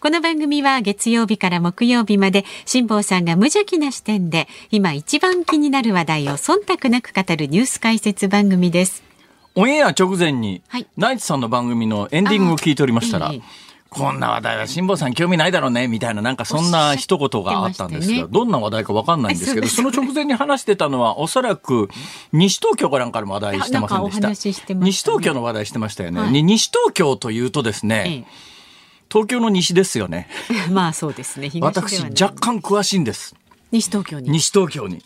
この番組は月曜日から木曜日まで辛坊さんが無邪気な視点で今一番気になる話題を忖度なく語るニュース解説番組です。オンエア直前に、はい。ナイツさんの番組のエンディングを聞いておりましたら、こんな話題は辛坊さん興味ないだろうねみたいななんかそんな一言があったんですが、おっしゃってましたね。どんな話題かわかんないんですけどその直前に話してたのはおそらく西東京かなんかの話題してませんでした。したね。西東京の話題してましたよね、はい。に西東京というとですね、え東京の西ですよね。え、まあそうですね。私若干詳しいんです。西東京に。西東京に。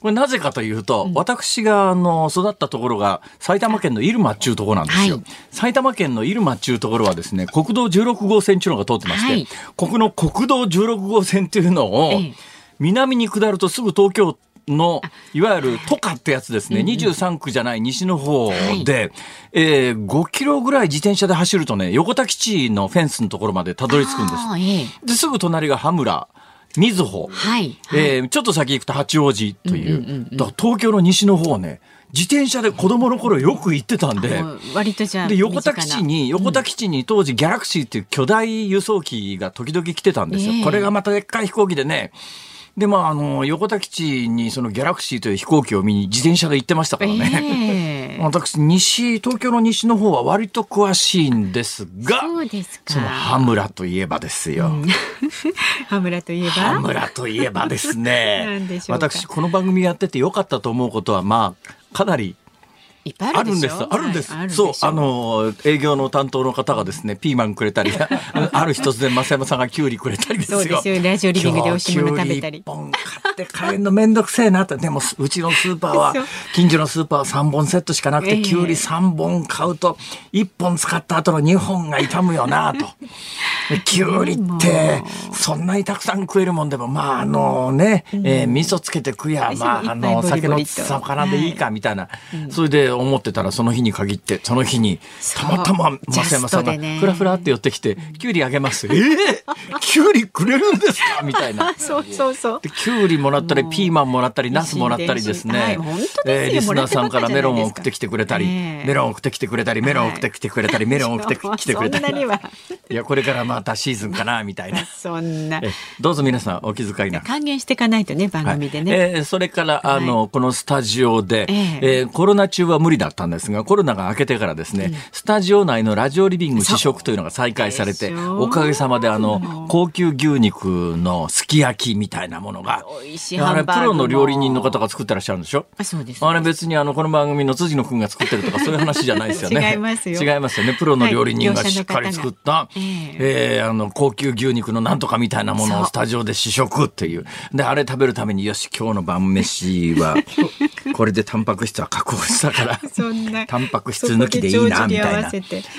これなぜかというと、私があの育ったところが埼玉県の入間っていうところなんですよ。はい。埼玉県の入間っていうところはですね、国道16号線っていうのが通ってまして、はい。ここの国道16号線っていうのを、ええ。南に下るとすぐ東京の、いわゆる都下ってやつですね、23区じゃない西の方で、えー5キロぐらい自転車で走るとね、横田基地のフェンスのところまでたどり着くんです。ええで、すぐ隣が羽村、瑞穂、はい。えーちょっと先行くと八王子という,、だから東京の西の方ね自転車で子供の頃よく行ってたんで。割とじゃあで横田基地に横田基地に当時ギャラクシーっていう巨大輸送機が時々来てたんですよ。ええこれがまたでっかい飛行機でね。でまああの横田基地にそのギャラクシーという飛行機を見に自転車で行ってましたからね。ええ 私西東京の西の方は割と詳しいんですが、そうですか。その羽村といえばですよ。羽村といえば？羽村といえばですね 私この番組やっててよかったと思うことはまあかなりいっぱいああるんです。あるんです、はいそうあの営業の担当の方がですねピーマンくれたり。ある日突然増山さんがキュウリくれたりですよ。そうですよラジオリビングで美味しいもの食べたりって帰るのめんどくせえなってでもうちのスーパーは近所のスーパーは3本セットしかなくて、ええ。キュウリ3本買うと1本使った後の2本が傷むよなと。でキュウリってそんなにたくさん食えるもんでもまああのね、えー味噌つけて食やまああの酒の魚でいいかみたいな、それで思ってたらその日に限ってその日にたまたま増山さんがふらふらって寄ってきて「キュウリあげます」えー「キュウリくれるんですか?」みたいな。あ。そうそうそう。で。キュウリもらったりピーマンもらったりナスもらったりですね、えーリスナーさんからメロンを送ってきてくれたり、ええ。メロンを送ってきてくれたりメロンを送ってきてくれたり、メロンを送ってきてくれたり。いやこれからまたシーズンかなみたいな。そんな。えどうぞ皆さんお気遣いなく。還元してい。かない。とね、番組でね。えーそれから、あの、このスタジオで、えコロナ中は無理だったんですが、コロナが明けてからですね、スタジオ内のラジオリビング試食というのが再開されて、おかげさまで、あの、高級牛肉のすき焼きみたいなものが、いあれ、ハンバーグもプロの料理人の方が作ってらっしゃるんでしょ？あそうです。あれ別にあのこの番組の辻野くんが作ってるとかそういう話じゃないですよね。違いますよ違いますよね。プロの料理人がはいしっかり作った、業者の方がえーあの高級牛肉のなんとかみたいなものをスタジオで試食っていう。で、あれ食べるためによし、今日の晩飯は これでタンパク質は確保したから。タンパク質抜きでいいな、みたいな。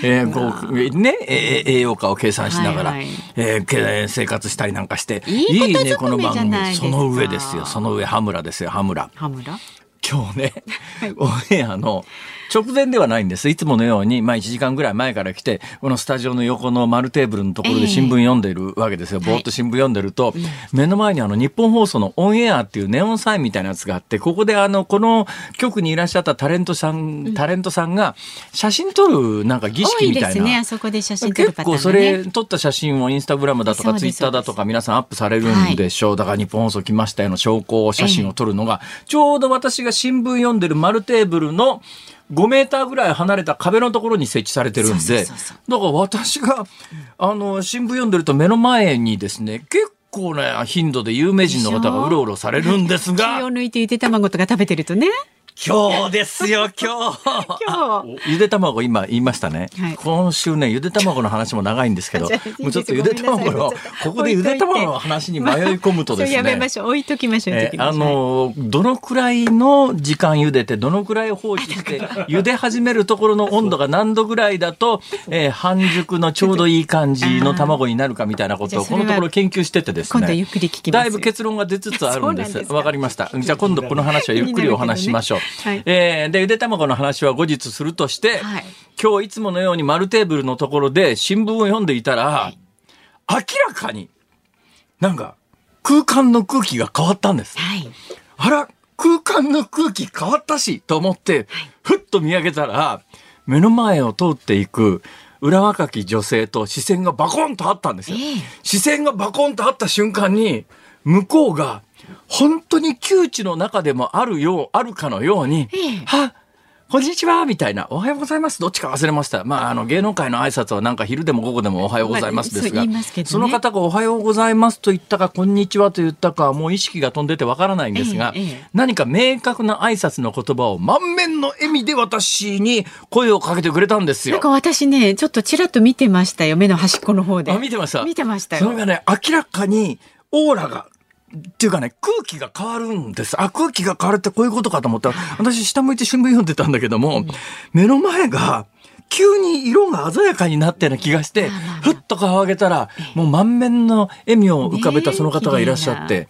えーこう、ね、えー栄養価を計算しながら、はいはいえーけ生活したりなんかして。いいことずくめじゃないですかその上ですよ。その上、羽村ですよ、羽村。羽村？今日ね、オンエアの直前ではないんです。いつものように、まあ1時間ぐらい前から来て、このスタジオの横の丸テーブルのところで新聞読んでるわけですよ。ぼーっと新聞読んでると、目の前にあの日本放送のオンエアっていうネオンサインみたいなやつがあって、ここであの、この局にいらっしゃったタレントさん、タレントさんが写真撮るなんか儀多式みたいな。いですね。あそこで写真撮る結パターンがね。構それ撮った写真をインスタグラムだとかツイッターだとか皆さんアップされるんでしょう、だから日本放送来ましたよの証拠写真を撮るのが、ちょうど私が新聞読んでる丸テーブルの5メーターぐらい離れた壁のところに設置されてるんでだから私があの新聞読んでると目の前にですね結構な頻度で有名人の方がうろうろされるんです 気がを抜いてゆで卵とか食べてるとね。今日ですよ 今日。今日。ゆで卵今言いましたね、はい。今週ねゆで卵の話も長いんですけど もうちょっとゆで卵のここでゆで卵の話に迷い込むとですそうやめねましょう。置いときましょう。えあときましょうのどのくらいの時間茹でてどのくらい放置して 茹で始めるところの温度が何度ぐらいだと、えー半熟のちょうどいい感じの卵になるかみたいなことをこのところ研究しててですね。今度ゆっくり聞きますよ。だいぶ結論が出つつあるんです。わかりました。じゃあ今度この話はゆっくりお話ししましょう、はいえーで、ゆで卵の話は後日するとして、はい今日いつものように丸テーブルのところで新聞を読んでいたら、明らかになんか空間の空気が変わったんです。はい。あら、空間の空気変わったし、と思って、ふっと見上げたら、目の前を通っていく裏若き女性と視線がバコンとあったんですよ。ええ視線がバコンとあった瞬間に、向こうが、本当に窮地の中でもあるよう、あるかのように、ええはこんにちはみたいな、おはようございます。どっちか忘れました。まあ、あの、芸能界の挨拶はなんか昼でも午後でもおはようございますですまあが、そすねその方がおはようございますと言ったか、こんにちはと言ったか、もう意識が飛んでてわからないんですが、ええええ何か明確な挨拶の言葉を満面の笑みで私に声をかけてくれたんですよなんか。私ね、ちょっとちらっと見てましたよ。目の端っこの方で。あ、見てました。見てましたよ。それがね、明らかにオーラが、っていうかね、空気が変わるんです。あ、空気が変わるってこういうことかと思ったら、私下向いて新聞読んでたんだけども、目の前が、急に色が鮮やかになったような気がして、ふっと顔を上げたら、もう満面の笑みを浮かべたその方がいらっしゃって、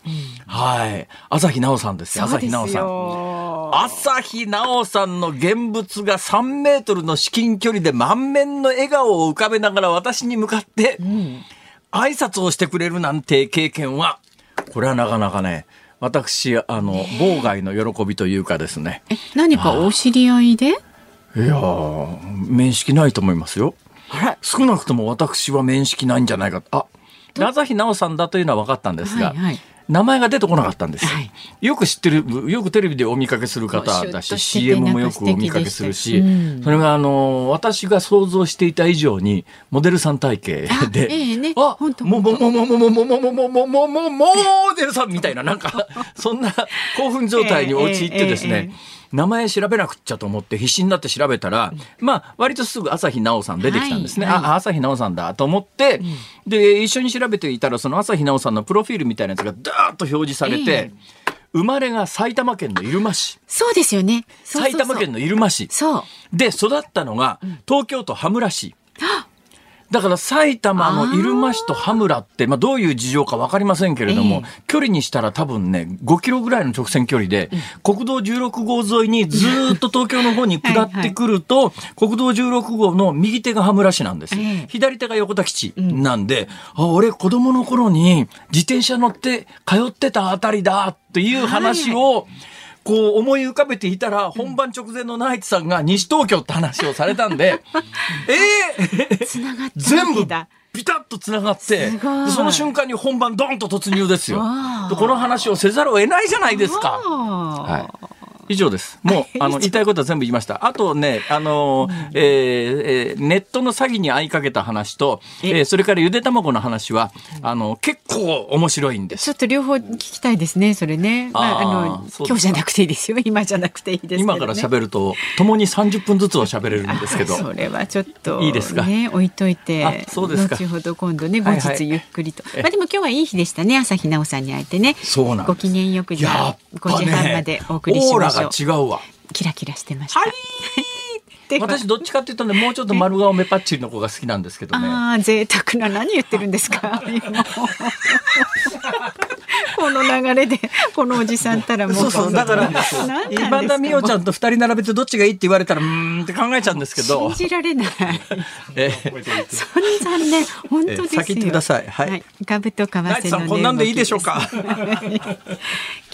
はい。朝日奈央さんですよ、朝日奈央さん。ん。朝日奈央さんの現物が3メートルの至近距離で満面の笑顔を浮かべながら私に向かって、挨拶をしてくれるなんて経験は、これはなかなかね、私、あの、妨害の喜びというかですね。え、何かお知り合いで？いやー、面識ないと思いますよ。あら、少なくとも私は面識ないんじゃないかと。あ、朝日奈央さんだというのは分かったんですが、はいはい名前が出てこなかったんですよ、はい。よく知ってる、よくテレビでお見かけする方だし、し CM もよくお見かけするし、うん。それがあの、私が想像していた以上に、モデルさん体型で、あええね。あもう、もう、もう、もう、もう、もう、もう、もう、もう、もう、もう、もう、モデルさんみたいな、なんか、そんな興奮状態に陥ってですえええええね、名前調べなくっちゃと思って必死になって調べたら、まあ割とすぐ朝日奈央さん出てきたんですね、はい。はいあ朝日奈央さんだと思って、で一緒に調べていたらその朝日奈央さんのプロフィールみたいなやつがダーッと表示されて、え生まれが埼玉県の入間市。そうですよね。そうそうそう。埼玉県の入間市。そう。で育ったのが東京都羽村市。だから埼玉の入間市と羽村って、まあどういう事情かわかりませんけれども、距離にしたら多分ね、5キロぐらいの直線距離で、国道16号沿いにずーっと東京の方に下ってくると、国道16号の右手が羽村市なんです。ええ。左手が横田基地なんで、あ、俺子供の頃に自転車乗って通ってたあたりだっていう話を、こう思い浮かべていたら、本番直前のナイツさんが西東京って話をされたんで、ええつながった全部。ピタッとつながってその瞬間に本番ドンと突入ですよ。この話をせざるを得ないじゃないですか。ははい以上です。もう、あの、言いたいことは全部言いました。あとね、あの、えーえーネットの詐欺に遭いかけた話と、えーそれからゆで卵の話は、あの、結構面白いんです。ちょっと両方聞きたいですね、それね。まあ、あの、今日じゃなくていいですよ。今じゃなくていいですね。今から喋ると、共に30分ずつを喋れるんですけど。それはちょっといいですか？ね置いといてあそうですか後ほど今度ね後はいはい日ゆっくりと、えまあでも今日はいい日でしたね朝日奈央さんに会えてねそうなんご機嫌よくじゃやあっぱ5時半までお送りしましょうが違うわ。キラキラしてました、はい。私どっちかっていうとね、もうちょっと丸顔目パッチリの子が好きなんですけどね。ああ贅沢な何言ってるんですか 今。この流れでこのおじさんたらもう。そうそう、だから、今田美桜ちゃんと二人並べてどっちがいいって言われたら、うーんって考えちゃうんですけど。信。じられない。えそんなね本当ですよ、え先行ってください。はい。株と為替のこんなんでいいでしょうか？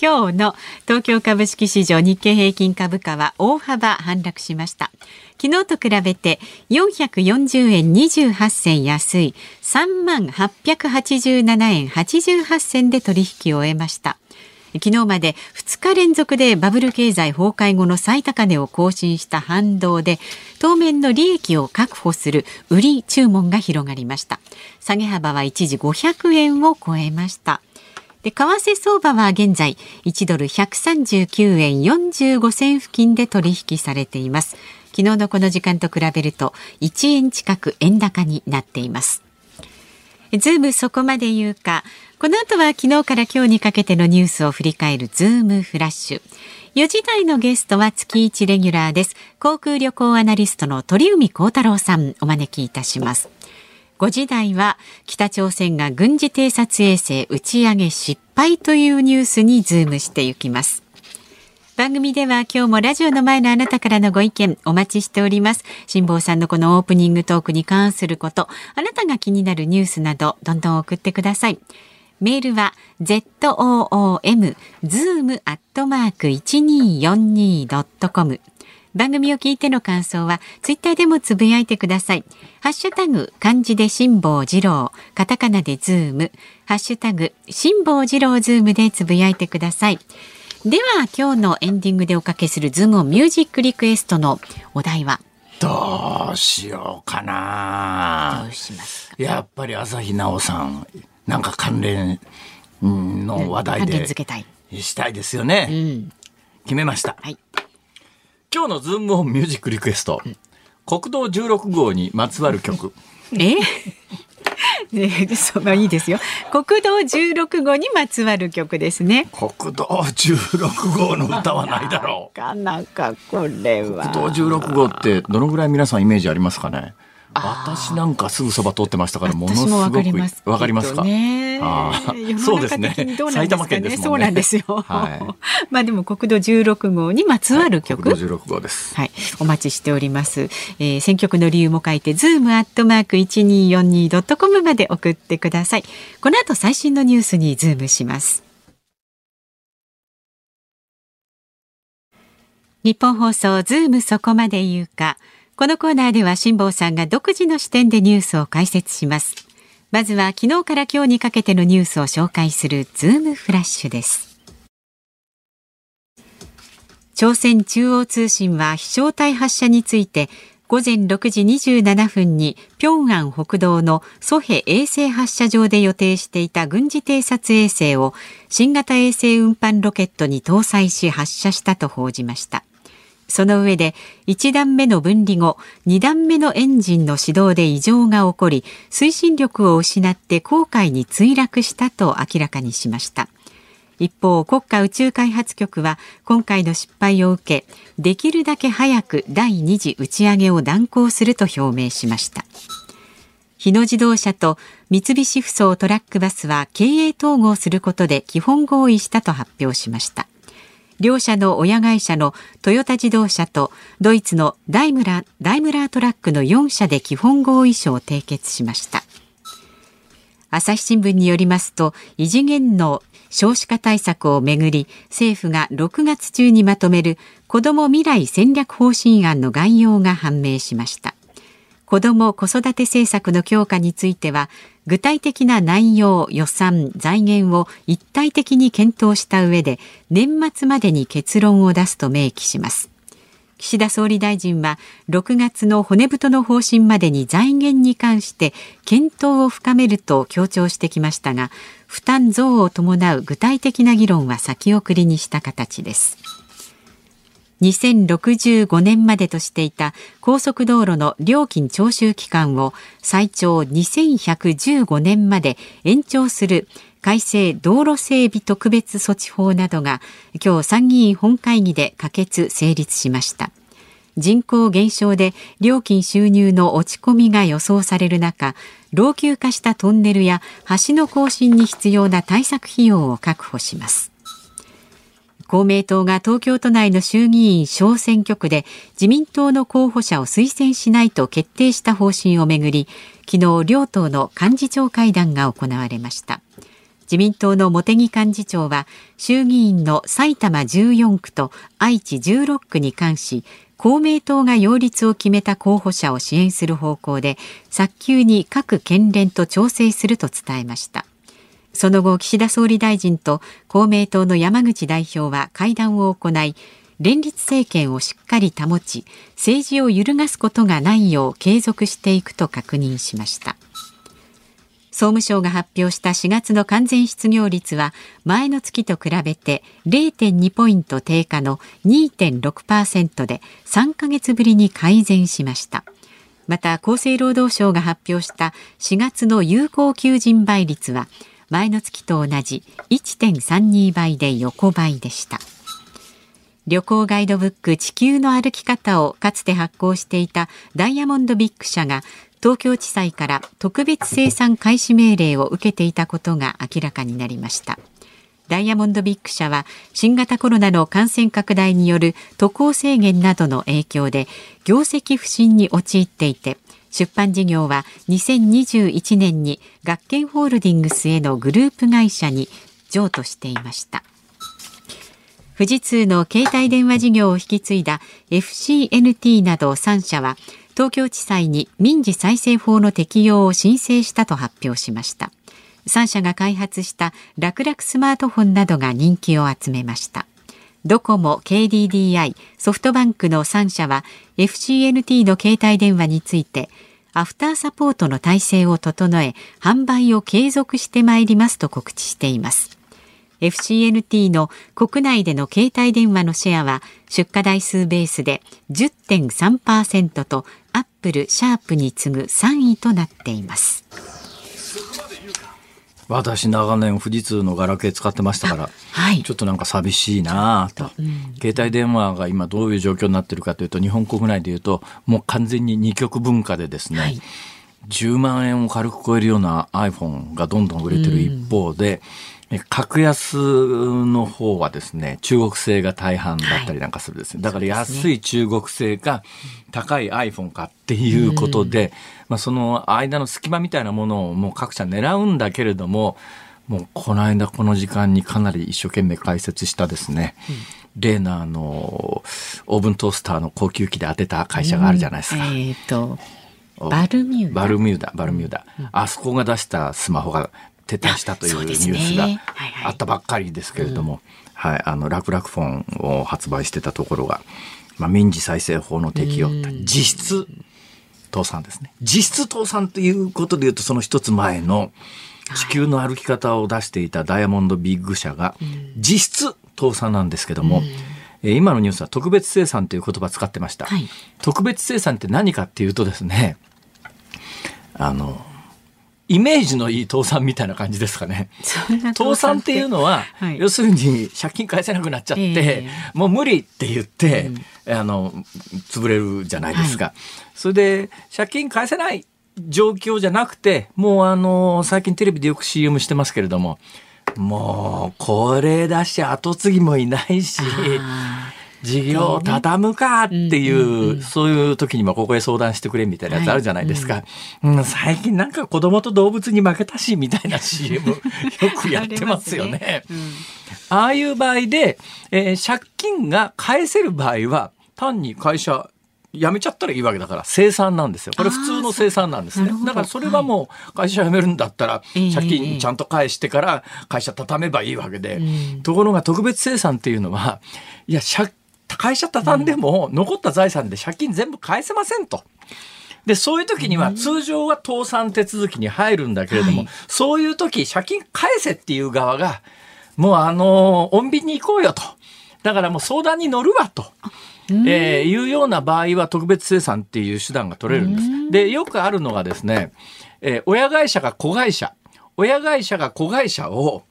今日の東京株式市場日経平均株価は大幅反落しました。昨日と比べて440円28銭安い3万887円88銭で取引を終えました。昨日まで2日連続でバブル経済崩壊後の最高値を更新した反動で当面の利益を確保する売り注文が広がりました下げ幅は一時500円を超えましたで為替相場は現在1ドル139円45銭付近で取引されています昨日のこの時間と比べると1円近く円高になっていますズームそこまで言うか。この後は昨日から今日にかけてのニュースを振り返るズームフラッシュ。4時台のゲストは月1レギュラーです。航空旅行アナリストの鳥海高太朗さんお招きいたします。5時台は北朝鮮が軍事偵察衛星打ち上げ失敗というニュースにズームしていきます。番組では今日もラジオの前のあなたからのご意見お待ちしております辛坊さんのこのオープニングトークに関することあなたが気になるニュースなどどんどん送ってくださいメールは zoom zoom アットマーク 1242.com 番組を聞いての感想はツイッターでもつぶやいてください。ハッシュタグ漢字で辛坊治郎、カタカナでズーム、ハッシュタグ辛坊治郎ズームでつぶやいてください。では今日のエンディングでおかけするズームミュージックリクエストのお題は？どうしようかな。どうしますやっぱり朝日奈央さん、なんか関連の話題でしたいですよね。うん、決めました。はい今日のズームオンミュージックリクエスト、国道16号にまつわる曲。え？ね、そのいいですよ。国道16号にまつわる曲ですね。国道16号の歌はないだろう。かなかこれは。国道16号ってどのぐらい皆さんイメージありますかね？私なんかすぐそば通ってましたからものすごくわかりますわかりますか？ね、そうですね。埼玉県です、ね、そうなんですよ。はい、まあでも国道16号にまつわる曲、はい、国道16号です。はい、お待ちしております。えー、選曲の理由も書いてズームアットマーク一二四二ドットコムまで送ってください。この後最新のニュースにズームします。ニッポン放送ズームそこまで言うか。このコーナーでは辛坊さんが独自の視点でニュースを解説します。まずは昨日から今日にかけてのニュースを紹介するズームフラッシュです。朝鮮中央通信は飛翔体発射について午前6時27分に平安北道のソヘ衛星発射場で予定していた軍事偵察衛星を新型衛星運搬ロケットに搭載し発射したと報じました。その上で1段目の分離後2段目のエンジンの始動で異常が起こり推進力を失って航海に墜落したと明らかにしました。一方国家宇宙開発局は今回の失敗を受けできるだけ早く第2次打ち上げを断行すると表明しました。日野自動車と三菱ふそうトラックバスは経営統合することで基本合意したと発表しました。両社の親会社のトヨタ自動車とドイツのダイムラダイムラートラックの4社で基本合意書を締結しました。朝日新聞によりますと異次元の少子化対策をめぐり政府が6月中にまとめる子ども未来戦略方針案の概要が判明しました。子ども子育て政策の強化については具体的な内容予算財源を一体的に検討した上で年末までに結論を出すと明記します。岸田総理大臣は6月の骨太の方針までに財源に関して検討を深めると強調してきましたが負担増を伴う具体的な議論は先送りにした形です。2065年までとしていた高速道路の料金徴収期間を最長2115年まで延長する改正道路整備特別措置法などが今日参議院本会議で可決成立しました。人口減少で料金収入の落ち込みが予想される中老朽化したトンネルや橋の更新に必要な対策費用を確保します。公明党が東京都内の衆議院小選挙区で自民党の候補者を推薦しないと決定した方針をめぐり昨日両党の幹事長会談が行われました。自民党の茂木幹事長は衆議院の埼玉14区と愛知16区に関し公明党が擁立を決めた候補者を支援する方向で早急に各県連と調整すると伝えました。その後岸田総理大臣と公明党の山口代表は会談を行い連立政権をしっかり保ち政治を揺るがすことがないよう継続していくと確認しました。総務省が発表した4月の完全失業率は前の月と比べて0.2ポイント低下の2.6%で3ヶ月ぶりに改善しました。また厚生労働省が発表した4月の有効求人倍率は前の月と同じ1.32倍で横ばいでした。旅行ガイドブック地球の歩き方をかつて発行していたダイヤモンドビッグ社が東京地裁から特別生産開始命令を受けていたことが明らかになりました。ダイヤモンドビッグ社は新型コロナの感染拡大による渡航制限などの影響で業績不振に陥っていて出版事業は2021年に学研ホールディングスへのグループ会社に譲渡していました。富士通の携帯電話事業を引き継いだ FCNT など3社は東京地裁に民事再生法の適用を申請したと発表しました。3社が開発した楽々スマートフォンなどが人気を集めました。ドコモ、KDDI、ソフトバンクの3社は FCNT の携帯電話についてアフターサポートの体制を整え販売を継続してまいりますと告知しています FCNT の国内での携帯電話のシェアは出荷台数ベースで10.3%とアップル、シャープに次ぐ3位となっています。私長年富士通のガラケー使ってましたから、はい、ちょっとなんか寂しいなと、うん、携帯電話が今どういう状況になってるかというと日本国内でいうともう完全に二極文化でですね、はい、10万円を軽く超えるような iPhone がどんどん売れてる一方で、うん格安の方はですね、中国製が大半だったりなんかするですね。だから安い中国製か、高い iPhone かっていうことで、まあその間の隙間みたいなものをもう各社狙うんだけれども、もうこの間この時間にかなり一生懸命解説したですね、うん、例のあの、オーブントースターの高級機で当てた会社があるじゃないですか。うん、えっ、ー、と、バルミューダ。バルミューダ、バルミューダ。あそこが出したスマホが撤退したというニュースがあったばっかりですけれども、はい、あの、楽々フォンを発売してたところが、まあ、民事再生法の適用、実質倒産ですね。実質倒産ということで言うと、その一つ前の地球の歩き方を出していたダイヤモンドビッグ社が、実質倒産なんですけども、え今のニュースは特別生産という言葉使ってました、はい、特別生産って何かっていうとですねあのイメージのいい倒産みたいな感じですかね。倒産って。いうのは、はい、要するに借金返せなくなっちゃって、えー、もう無理って言って、うん、あの、潰れるじゃないですか。はい、それで、借金返せない状況じゃなくて、もうあの、最近テレビでよく CM してますけれども、もう、これだし、後継ぎもいないし、事業を畳むかっていう、そういう時にもここへ相談してくれみたいなやつあるじゃないですか。うん、最近なんか子供と動物に負けたし、みたいな CM よくやってますよね。ああいう場合で、えー、借金が返せる場合は、単に会社辞めちゃったらいいわけだから生産なんですよ。これ普通の生産なんですね。だからそれはもう会社辞めるんだったら借金ちゃんと返してから会社畳めばいいわけで。ところが特別生産っていうのは、いや借会社畳んでも残った財産で借金全部返せませんと。で、そういう時には通常は倒産手続きに入るんだけれども、はい、そういう時借金返せっていう側が、もうあの、穏便に行こうよと。だからもう相談に乗るわと。えー、いうような場合は特別生産っていう手段が取れるんです。で、よくあるのがですね、えー、親会社が子会社、親会社が子会社を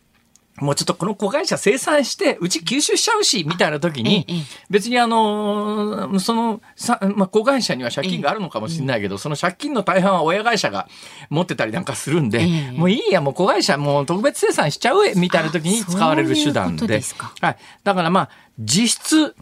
もうちょっとこの子会社生産して、うち吸収しちゃうし、みたいな時に、別にあの、その、さまあ、子会社には借金があるのかもしれないけど、その借金の大半は親会社が持ってたりなんかするんで、もういいや、もう子会社もう特別生産しちゃうえ、みたいな時に使われる手段で。はい。だからまあ、実質、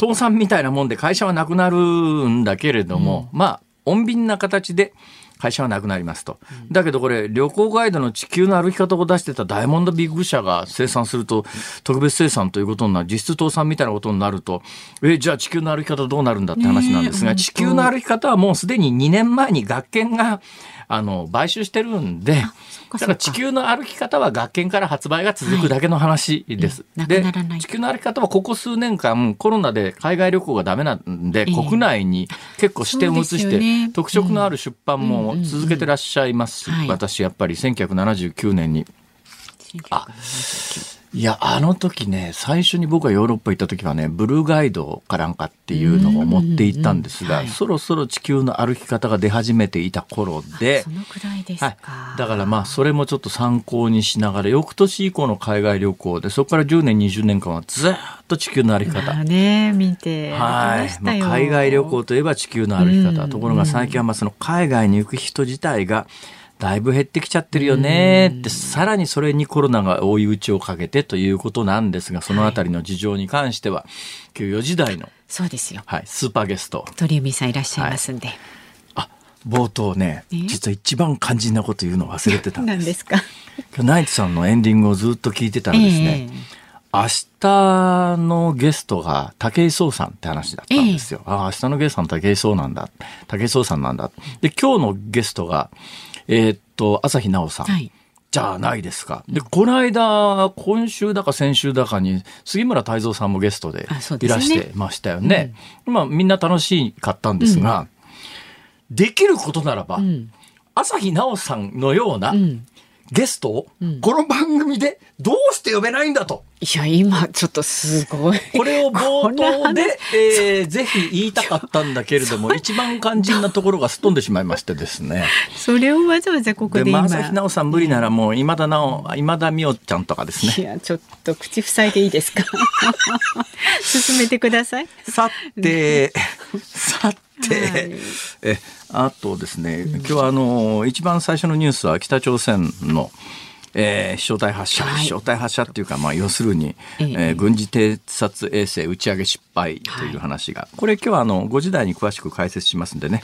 倒産みたいなもんで会社はなくなるんだけれども、まあ、穏便な形で、会社はなくなりますと。だけどこれ、旅行ガイドの地球の歩き方を出してたダイヤモンドビッグ社が生産すると、特別生産ということになる、実質倒産みたいなことになると、え、じゃあ地球の歩き方どうなるんだって話なんですが、地球の歩き方はもうすでに2年前に学研が、あの、買収してるんで、だから地球の歩き方は学研から発売が続くだけの話です。はい、で、地球の歩き方はここ数年間コロナで海外旅行がダメなんで、えー、国内に結構視点を移して、ね、特色のある出版も続けてらっしゃいますし、私やっぱり1979年に、あ、いや、あの時ね、最初に僕がヨーロッパ行った時はね、ブルーガイドかなんかっていうのを持って行ったんですが、そろそろ地球の歩き方が出始めていた頃で、そのくらいですか、はい、だからまあ、それもちょっと参考にしながら、翌年以降の海外旅行で、そこから10年、20年間はずっと地球の歩き方。ね、見てはい。まあ、海外旅行といえば地球の歩き方。ところが最近はまあ、その海外に行く人自体が、だいぶ減ってきちゃってるよねって、さらにそれにコロナが追い打ちをかけてということなんですが、そのあたりの事情に関しては、今日4時台の、そうですよ。はい、スーパーゲスト、鳥海さんいらっしゃいますんで。あ、冒頭ね、え？実は一番肝心なこと言うのを忘れてたんです。何ですか。今日ナイツさんのエンディングをずっと聞いてたらですね、明日のゲストが武井壮さんって話だったんですよ。ああ、明日のゲストの武井壮なんだ。武井壮さんなんだ。で、今日のゲストが、えーっと、朝日奈央さん。はい。じゃないですか。で、この間、今週だか先週だかに、杉村太蔵さんもゲストでいらしてましたよね。まあ、みんな楽しかったんですが、できることならば、うん。朝日奈央さんのようなうん。ゲストを、んこの番組でどうして呼べないんだと。いや、今、ちょっとすごい。これを冒頭で、えーぜひ言いたかったんだけれども、一番肝心なところがすっ飛んでしまいましてですね。それをわざわざここで、で今。まあ、奈央さん無理ならもう、今田奈央、今田美桜ちゃんとかですねい。や、ちょっと口塞いでいいですか？進めてください。さて、さて、はい。え、あとですね、今日はあの、一番最初のニュースは北朝鮮の、えー飛翔体発射、はい。飛翔体発射っていうか、まあ、要するに、ええ。えー軍事偵察衛星打ち上げ失敗という話が、これ今日はあの5時台に詳しく解説しますんでね、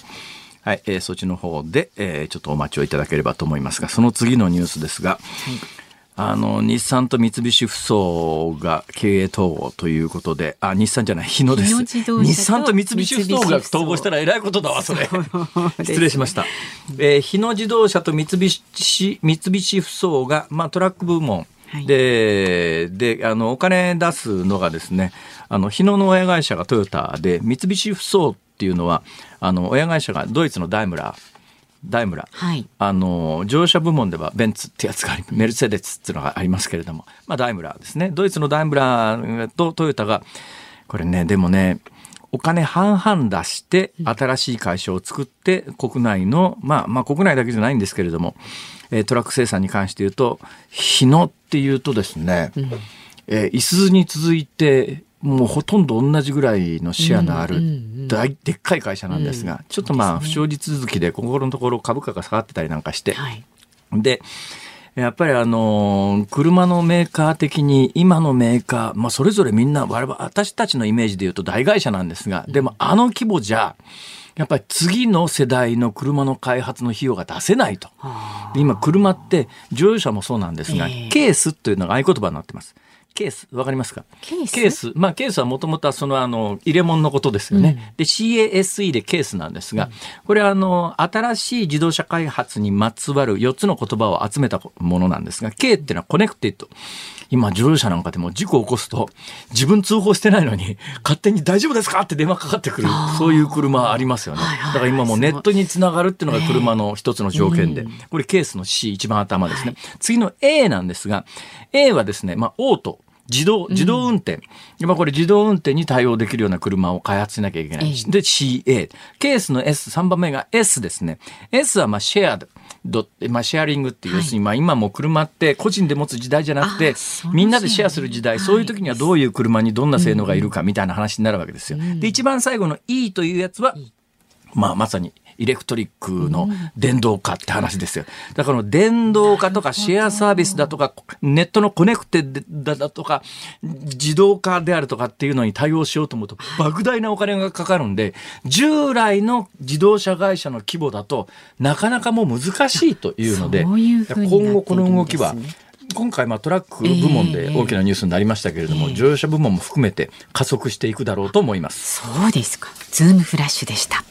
はい、えーそっちの方で、えーちょっとお待ちをいただければと思いますが、その次のニュースですが、あの、日産と三菱ふそうが経営統合ということで、あ、日産じゃない、日野です。日野自動車と日産と三菱ふそうが統合したらえらいことだわ、それ。失礼しました。えー日野自動車と三菱、三菱ふそうが、まあ、トラック部門はいで、で、あの、お金出すのがですね、あの、日野の親会社がトヨタで、三菱ふそうっていうのは、あの、親会社がドイツのダイムラー、ダイムラー。はい。あの乗用車部門ではベンツってやつがあり メルセデスっていうのがありますけれども、まあ、ダイムラーですねドイツのダイムラーとトヨタがこれねでもねお金半々出して新しい会社を作って国内のまあまあ国内だけじゃないんですけれども、えートラック生産に関して言うと日野っていうとですね、えー、いすゞに続いてもうほとんど同じぐらいのシェアのある大でっかい会社なんですが、ちょっとまあ不祥事続きでここのところ株価が下がってたりなんかして、はい。で、やっぱりあのー車のメーカー的に今のメーカー、まあそれぞれみんな我々、私たちのイメージで言うと大会社なんですが、でもあの規模じゃ、やっぱり次の世代の車の開発の費用が出せないと。今車って乗用車もそうなんですが、ええケースというのが合言葉になってます。ケース、わかりますか？ケース？ケース。まあ、ケースはもともとはその、あの、入れ物のことですよね。で、CASE でケースなんですが、これは、あの、新しい自動車開発にまつわる4つの言葉を集めたものなんですが、K っていうのはコネクティッド。今、乗用車なんかでも事故を起こすと、自分通報してないのに、勝手に大丈夫ですかって電話かかってくる、そういう車ありますよね。はいはいはいだから今もうネットにつながるっていうのが車の一つの条件で、これケースの C 一番頭ですね。次の A なんですが、A はですね、まあ、オート。自動、自動運転。まあこれ自動運転に対応できるような車を開発しなきゃいけない。えで、CA。ケースの S、3番目が S ですね。S はまあシェアド、まあシェアリングっていう、はい要するにまあ今もう車って個人で持つ時代じゃなくてみんなでシェアする時代、はいそういう時にはどういう車にどんな性能がいるかみたいな話になるわけですよ。で、一番最後の E というやつは、まあまさにイレクトリックの電動化って話ですよ。だから電動化とかシェアサービスだとかネットのコネクテだだとか自動化であるとかっていうのに対応しようと思うと莫大なお金がかかるんで従来の自動車会社の規模だとなかなかもう難しいというので今後この動きは今回まあトラック部門で大きなニュースになりましたけれども、ええ乗用車部門も含めて加速していくだろうと思います。そうですか。ズームフラッシュでした。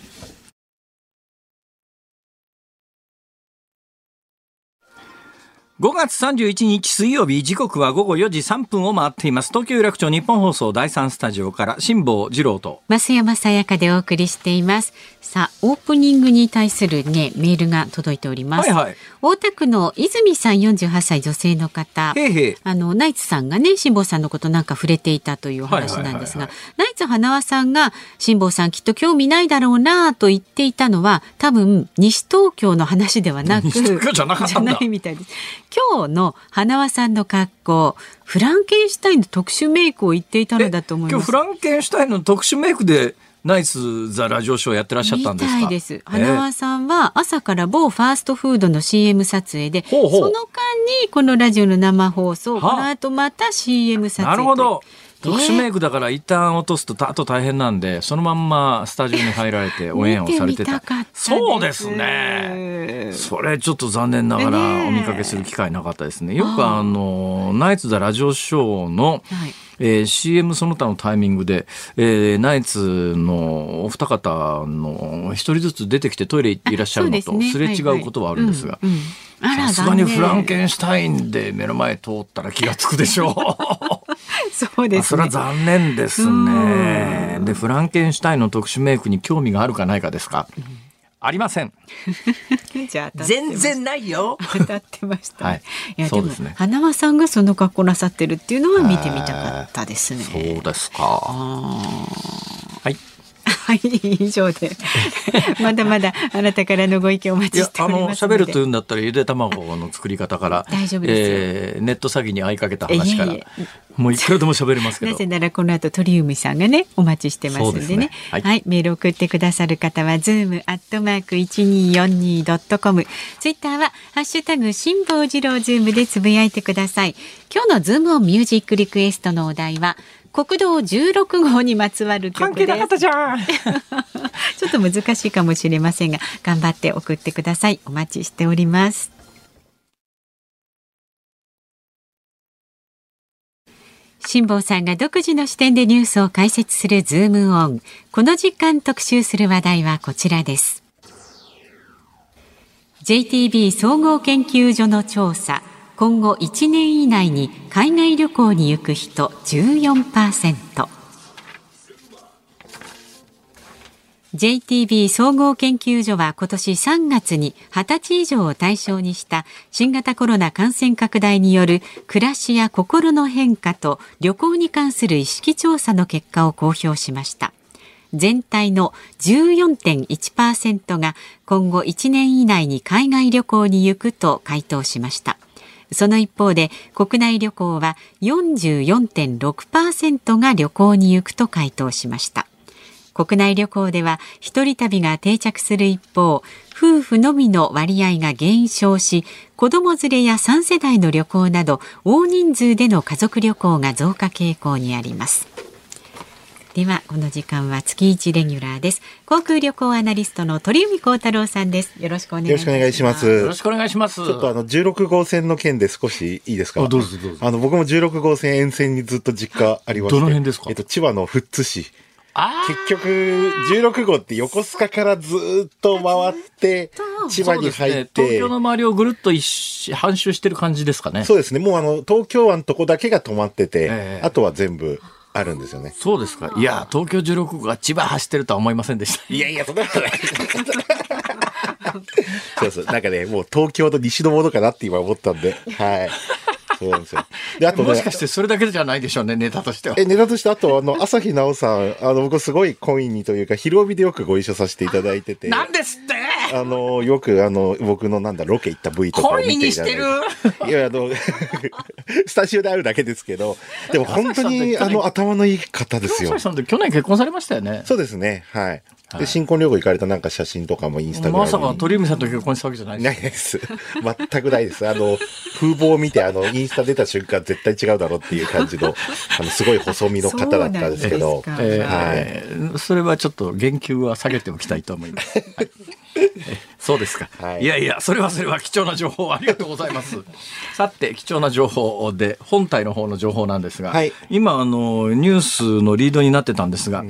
5月31日水曜日時刻は午後4時3分を回っています東京有楽町日本放送第3スタジオから辛坊治郎と増山さやかでお送りしています。さあ、オープニングに対するね、メールが届いております。はいはい大田区の泉さん48歳女性の方。あの、ナイツさんがね、辛坊さんのことなんか触れていたというお話なんですがナイツ花輪さんが、辛坊さんきっと興味ないだろうなと言っていたのは、多分、西東京の話ではなく、西東京じゃなかったんだじゃないみたいです。今日の花輪さんの格好、フランケンシュタインの特殊メイクを言っていたのだと思います今日フ。ランケンシュタインの特殊メイクでナイスザラジオショーやってらっしゃったんですか？みたいです。花輪さんは朝から某ファーストフードの CM 撮影で、ほうほうその間にこのラジオの生放送、はあこの後また CM 撮影なるほど。特殊メイクだから一旦落とすとあと大変なんで、そのまんまスタジオに入られてオンエアをされてた。そうですね。それちょっと残念ながらお見かけする機会なかったですね。よくあの、ナイツ・ザ・ラジオショーの、はい。えー CM その他のタイミングで、えーナイツのお二方の一人ずつ出てきてトイレ行っていらっしゃるのとすれ違うことはあるんですがさすがにフランンケンシュタインで目の前通ったら気がつくでしょう。そうですねあそれは。残念ですね。で、フランケンシュタインの特殊メイクに興味があるかないかですか、ありません。じゃあ当たってましたないよ。当たってました、はいやでもそうですね花輪さんがその格好なさってるっていうのは見てみたかったですね。そうですか。はい。はい、以上で。まだまだあなたからのご意見お待いやちし、ておりあの、ますので。喋るというんだったら、ゆで卵の作り方から、大丈夫ですよえーネット詐欺に遭いかけた話からいえい、もういくらでも喋れますけど。なぜ。ならこの後鳥海さんがねお待ちしてますんでね。ね。は、はいいメール送ってくださる方はズームアットマーク一二四二ドットコム。ツイッターはハッシュタグ辛坊治郎ズームでつぶやいてください。今日のズームオンミュージックリクエストのお題は国道16号にまつわる曲です。じゃん。ちょっと難しいかもしれませんが頑張って送ってください。お待ちしております辛坊さんが独自の視点でニュースを解説するズームオン。この時間特集する話題はこちらです。JTB 総合研究所の調査。今後1年以内に海外旅行に行く人14% JTB 総合研究所は今年3月に20歳以上を対象にした新型コロナ感染拡大による暮らしや心の変化と旅行に関する意識調査の結果を公表しました。全体の14.1%が今後1年以内に海外旅行に行くと回答しました。その一方で国内旅行は44.6%が旅行に行くと回答しました。国内旅行では一人旅が定着する一方夫婦のみの割合が減少し子ども連れや3世代の旅行など大人数での家族旅行が増加傾向にありますではこの時間は月一レギュラーです航空旅行アナリストの鳥海高太郎さんですよろしくお願いよろしくお願いします。よろしくお願いします。ちょっとあの、16号線の件で少しいいですか？あどうぞどうぞあの、僕も16号線沿線にずっと実家ありまして。どの辺ですか？えっと、千葉の富津市。あ結局、16号って横須賀からずーっと回って、千葉に入って、東京の周りをぐるっと一周半周してる感じですかね。そうですね。もうあの、東京湾のとこだけが止まってて、ええあとは全部あるんですよね。そうですか。いや、東京16号が千葉走ってるとは思いませんでした。いやいや、そんなことない。そうそう。なんかね、もう東京の西のものかなって今思ったんで、はい。そうなんですよ。で、あとね、もしかしてそれだけじゃないでしょうね、ネタとしては。え、ネタとして、あと、あの、朝日奈央さん、あの、僕すごいコインにというか、広帯でよくご一緒させていただいてて、なんですってあの、よく、あの、僕のなんだ、ロケ行った V とかを見ていただいて。いや、あの、スタジオであるだけですけど、でも本当に、あの、頭のいい方ですよ朝日。さんって去年結婚されましたよね。そうですね、はい。はいで、新婚旅行行かれたなんか写真とかもインスタグラムに。まさか鳥海さんと結婚したわけじゃないないです。全くないです。あの、風貌を見て、あの、インスタ出た瞬間絶対違うだろうっていう感じの、あの、すごい細身の方だったんですけど、そうなんですかえーそれはちょっと言及は下げておきたいと思います。はいえ そうですか、はいい。やいや、それはそれは貴重な情報ありがとうございます。さて、貴重な情報で、本体の方の情報なんですが、はい今、あの、ニュースのリードになってたんですが、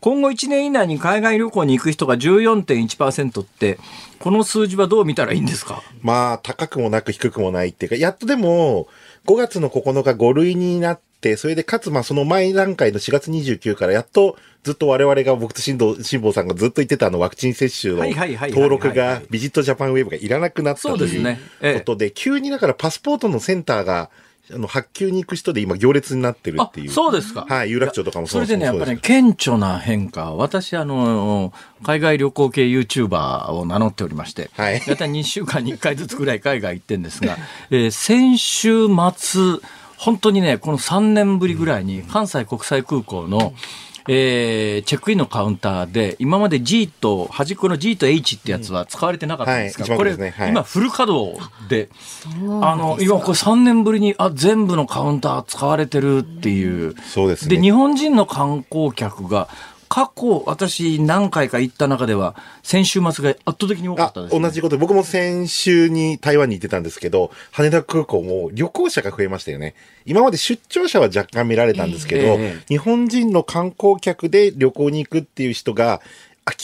今後1年以内に海外旅行に行く人が14.1%って、この数字はどう見たらいいんですか？まあ、高くもなく低くもないっていうか、やっとでも、5月の9日5類になって、それでかつ、まあ、その前段階の4月29から、やっとずっと我々が、僕と辛坊辛坊さんがずっと言ってたあのワクチン接種の登録が、ビジットジャパンウェブがいらなくなったということで、急にだからパスポートのセンターが、あの、発給に行く人で今行列になってるあっていう。そうですか。はい、有楽町とかもそれでね、やっぱり、りね、顕著な変化。私、あの、海外旅行系 YouTuber を名乗っておりまして、はいだいたい2週間に1回ずつぐらい海外行ってんですが、えー先週末、本当にね、この3年ぶりぐらいに関西国際空港の、えーチェックインのカウンターで、今まで G と、端っこの G と H ってやつは使われてなかったんですが、はい一番これ、ねはい今フル稼働で、あの、今これ3年ぶりに、あ、全部のカウンター使われてるっていう。そうですね。で、日本人の観光客が、過去、私何回か行った中では、先週末が圧倒的に多かあったです、ね。同じことで、僕も先週に台湾に行ってたんですけど、羽田空港も旅行者が増えましたよね。今まで出張者は若干見られたんですけど、ええ日本人の観光客で旅行に行くっていう人が、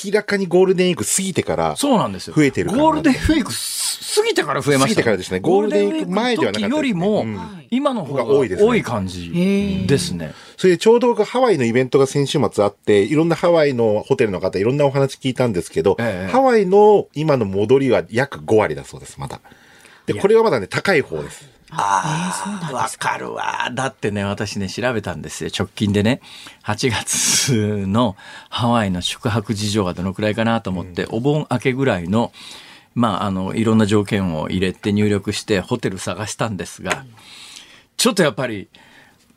明らかにゴールデンウィーク過ぎてから、そうなんですよ。増えてるゴールデンウィークす過ぎてから増えました、過ぎてからですねゴールデンウィーク前ではなかったねよりも、うん今の方が多いですね多い感じですね。それでちょうど僕ハワイのイベントが先週末あって、いろんなハワイのホテルの方、いろんなお話聞いたんですけど、ええハワイの今の戻りは約5割だそうです、まだ。で、これはまだね、高い方です。ああ、わかるわ。だってね、私ね、調べたんですよ。直近でね、8月のハワイの宿泊事情がどのくらいかなと思って、お盆明けぐらいの、まあ、あの、いろんな条件を入れて入力してホテル探したんですが、ちょっとやっぱり、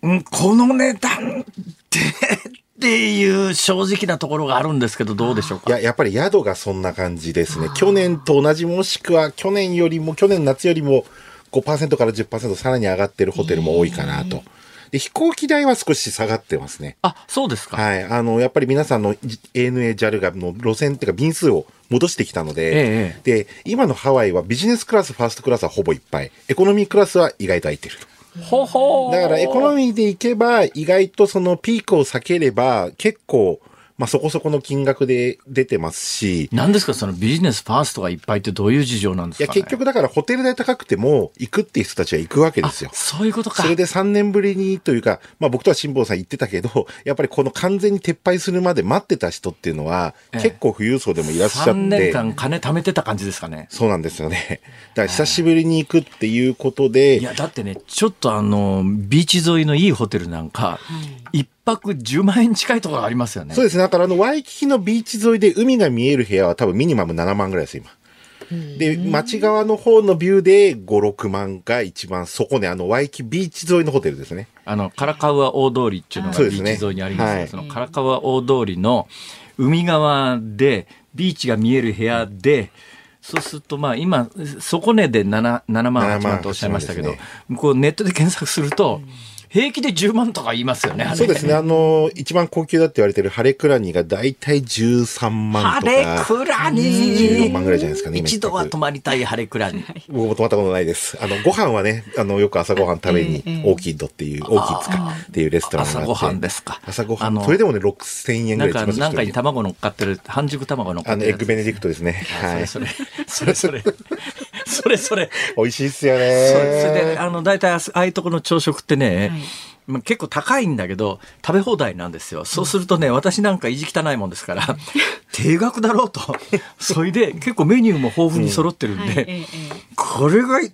うん、この値段って、っていう正直なところがあるんですけど、どうでしょうか？いや、やっぱり宿がそんな感じですね。去年と同じもしくは去年よりも、去年夏よりも5%から10%さらに上がってるホテルも多いかなと。で、飛行機代は少し下がってますね。あ、そうですか。はい。あの、やっぱり皆さんの ANA、JAL がの路線っていうか便数を戻してきたので、えで、今のハワイはビジネスクラス、ファーストクラスはほぼいっぱい。エコノミークラスは意外と空いてる。ほほーだからエコノミーで行けば、意外とそのピークを避ければ、結構、まあそこそこの金額で出てますし、何ですかそのビジネスファーストがいっぱいってどういう事情なんですいやか、ね、結局だからホテル代高くても行くっていう人たちは行くわけですよ。そういうことか。それで3年ぶりにというか、まあ僕とは辛坊さん言ってたけど、やっぱりこの完全に撤廃するまで待ってた人っていうのは、ええ結構富裕層でもいらっしゃって。3年間金貯めてた感じですかね？そうなんですよね。だから久しぶりに行くっていうことで、いや、だってね、ちょっとあの、ビーチ沿いのいいホテルなんか、一泊10万円近いところありますよね。そうですね。だからあの、ワイキキのビーチ沿いで海が見える部屋は多分ミニマム7万ぐらいです、今。で、町側の方のビューで5、6万が一番そこね、あの、ワイキビーチ沿いのホテルですね。あの、カラカウア大通りっていうのがビそうですねーチ沿いにありますが、はいそのカラカウア大通りの海側で、ビーチが見える部屋で、そうすると、まあ今、底値で 7, 7万、8万とおっしゃいましたけど、7万ですこうネットで検索すると、平気で10万とか言いますよね。そうですね。あの、一番高級だって言われてるハレクラニがだいたい13万ハとか。レクラニ14万ぐらいじゃないですかね今一度は泊まりたいハレクラニ。僕も泊まったことないです。あの、ご飯はね、あの、よく朝ご飯食べに、オーキッドっていう、オーキッツかっていうレストランがあって。朝ごはんですか。朝ごはん。あのそれでもね、6000円ぐらいなんか、なんかに卵乗っかってる、半熟卵乗っかあの、エってるやつ。ッグベネディクトですね。はい。それそれ、それ、それ、それ、それ。美味しいっすよそれそれで、ね。あの、大体、ああいうとこの朝食ってね、まあ、結構高いんだけど、食べ放題なんですよ。そうするとね、私なんか意地汚いもんですから、定額だろうと。それで、結構メニューも豊富に揃ってるんで、えこれが一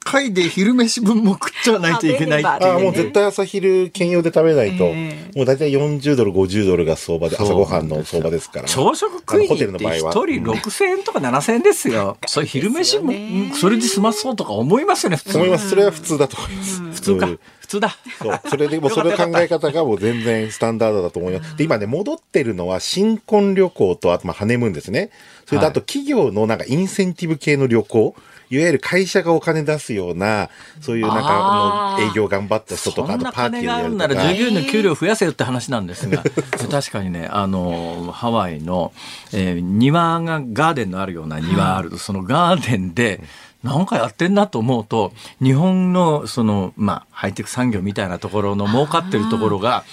回で昼飯分も食っちゃわないといけないっていう。あもう絶対朝昼兼用で食べないと、えもう大体40ドル、50ドルが相場で、朝ごはんの相場ですから。朝食食いに行って一ルの場合は。人6000円とか7000円ですよ。それ昼飯も、うんそれで済まそうとか思いますよね、普通思います。それは普通だと思います。普通かうん。普通だ。そう。それでもうそれ考え方がもう全然スタンダードだと思います。で、今ね、戻ってるのは新婚旅行と、あとまあハネムーンですね。それとあと企業のなんかインセンティブ系の旅行。いわゆる会社がお金出すような、そういうなんかあの営業頑張った人とか、あとパーティ金があるーをやる。なら従業員の給料増やせよって話なんですが、確かにね、あの、ハワイの、えー庭がガーデンのあるような庭ある、そのガーデンで、なんかやってんなと思うと、日本の、その、まあ、ハイテク産業みたいなところの儲かってるところが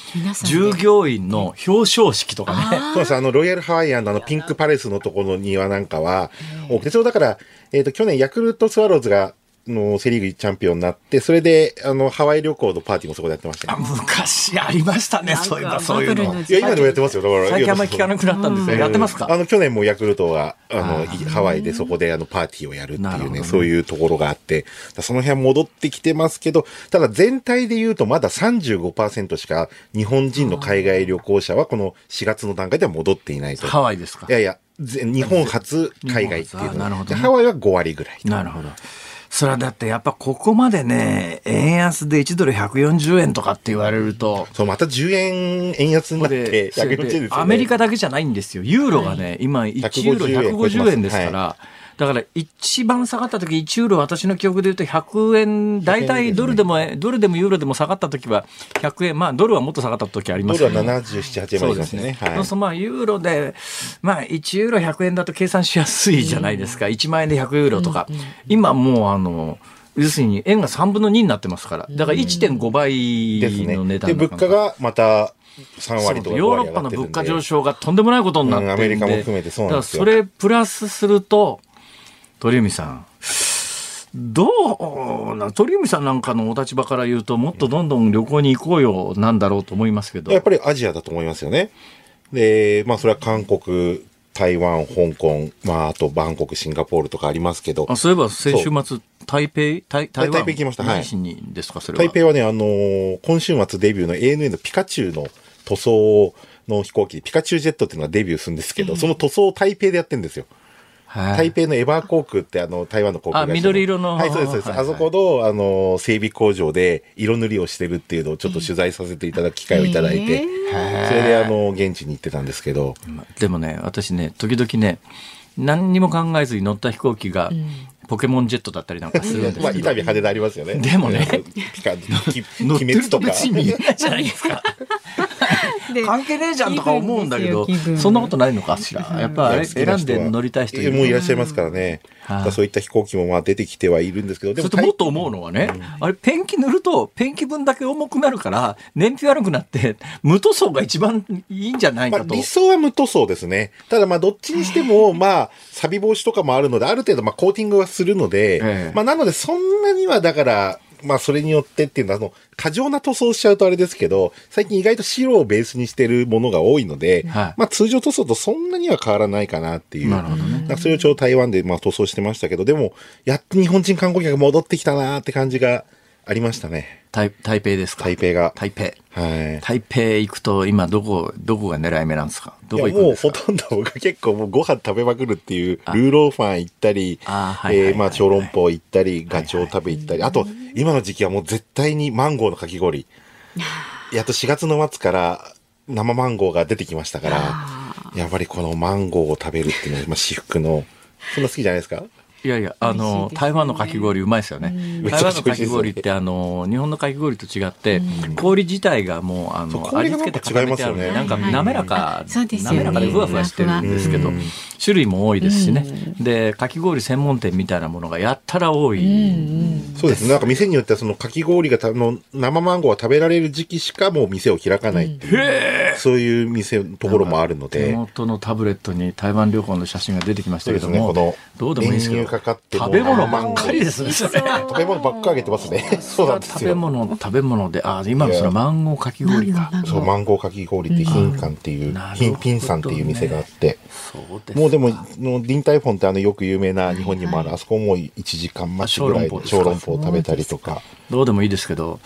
従業員の表彰式とかね、そうです。あの、ロイヤルハワイアンのあの、ピンクパレスのところの庭なんかは、多くて、そうだから、えっ、と、去年ヤクルトスワローズが、のセリーグチャンピオンになって、それで、あの、ハワイ旅行のパーティーもそこでやってましたあよ。昔ありましたね、そういえばそういうの。いや、今でもやってますよ。だから。最近あんまり聞かなくなったんですよ。やってますか？あの、去年もヤクルトが、あの、ハワイでそこであの、パーティーをやるっていうね、ねそういうところがあって、だその辺戻ってきてますけど、ただ全体で言うとまだ35%しか日本人の海外旅行者はこの4月の段階では戻っていないと。ハワイですか？いやいや、ぜ日本初海外っていうの日本初あなるほどねでハワイは5割ぐらい。なるほど。それはだってやっぱここまでね、円安で1ドル140円とかって言われると、そう、また10円円安になって、それ140ですよね。でアメリカだけじゃないんですよ。ユーロがね、今1ユーロ150 150円ですから、だから一番下がった時1ユーロ私の記憶で言うと100円、大体ドルでも、ドルでもユーロでも下がった時は100円、まあドルはもっと下がった時ありますドルはけど。77、8円までいきますよね。はいそうそうまあ、ユーロで、まあ、1ユーロ100円だと計算しやすいじゃないですか。1万円で100ユーロとか。今もう、あの、要するに円が3分の2になってますから。だから1.5倍ですねの値。段で、の物価がまた3割とか5ヨーロッパの物。価上昇がとんでもないことになってるんで、うんアメリカも含めてそうなんですよだからそれプラスすると、鳥海さん、どうな、鳥海さんなんかのお立場から言うと、もっとどんどん旅行に行こうよなんだろうと思いますけど。やっ、ぱりアジアだと思いますよね。で、まあそれは韓国、台湾、香港、まああとバンコク、シンガポールとかありますけど。あ、そういえば先週末、台北、台台湾台北行きました。はい。ですか、それは？台北はね、あのー今週末デビューの ANA のピカチュウの塗装の飛行機、ピカチュウジェットっていうのがデビューするんですけど、その塗装を台北でやってるんですよ。はい台北のエバー航空ってあの台湾の航空会社緑色のはい、そうです、そうです。はいはいあそこの、あの、整備工場で色塗りをしてるっていうのをちょっと取材させていただく機会をいただいて、それであの、現地に行ってたんですけど、でもね、私ね、時々ね、何にも考えずに乗った飛行機が、ポケモンジェットだったりなんかするんですけど。まあ、痛み派手でありますよね。でもねピカ、鬼滅とか。別にじゃないですか。で関係ねえじゃんとか思うんだけどそんなことないのかしら？やっぱ選んで乗りたい人もういる。らっしゃいますからね。そういった飛行機もまあ出てきてはいるんですけど、でそれともっと思うのはね、あれペンキ塗るとペンキ分だけ重くなるから燃費悪くなって 無塗装が一番いいんじゃないまあ、かと。理想は無塗装ですね。ただまあどっちにしても、まあ、錆防止とかもあるので、ある程度まあコーティングはするので、ええまあなのでそんなにはだから、まあそれによってっていうのは、あの、過剰な塗装しちゃうとあれですけど、最近意外と白をベースにしてるものが多いので、はいまあ通常塗装とそんなには変わらないかなっていう。なるほどねそれをちょうど台湾でまあ塗装してましたけど、でも、やっと日本人観光客が戻ってきたなーって感じがありましたね。台台北ですか？台北が。台北。はい。台北行くと今どこ、どこが狙い目なんですか？どこ行くんもうですか？ほとんど僕結構もうご飯食べまくるっていう、ルーローファン行ったり、えーまあ小籠包行ったり、ガチョウ食べ行ったり、あと今の時期はもう絶対にマンゴーのかき氷。やっと4月の末から生マンゴーが出てきましたから、やっぱりこのマンゴーを食べるっていうのは、まあ、至福の、そんな好きじゃないですか？いやいや、あの、ね。台湾のかき氷うまいですよね。台湾のかき氷って、あの、日本のかき氷と違って、氷自体がもう、あの、味付けて固めてあるんで、なんかか滑らか滑らかでふわふわしてるんですけど。うん、種類も多いですしね。で、かき氷専門店みたいなものがやったら多い。そうですね。なんか店によってはそのかき氷がたの生マンゴーが食べられる時期しかもう店を開かないっていう、そういう店、ところもあるの手で。元のタブレットに台湾旅行の写真が出てきましたけども、ねこのどうでもいいですけど、かかって食べ物ばっかりですね。食べ物ばっかあげてますね。そうなんです食べよ。物、食べ物で、あ、今のそのマンゴーかき氷か。そう、マンゴーかき氷って、ヒンカンっていうなるほど、ねヒンピンさんっていう店があって、そうですもうでも、タイフォンってあのよく有名な日本にもある、あそこも1時間待ちぐらいであ小籠包を食べたりとか。どうでもいいですけど、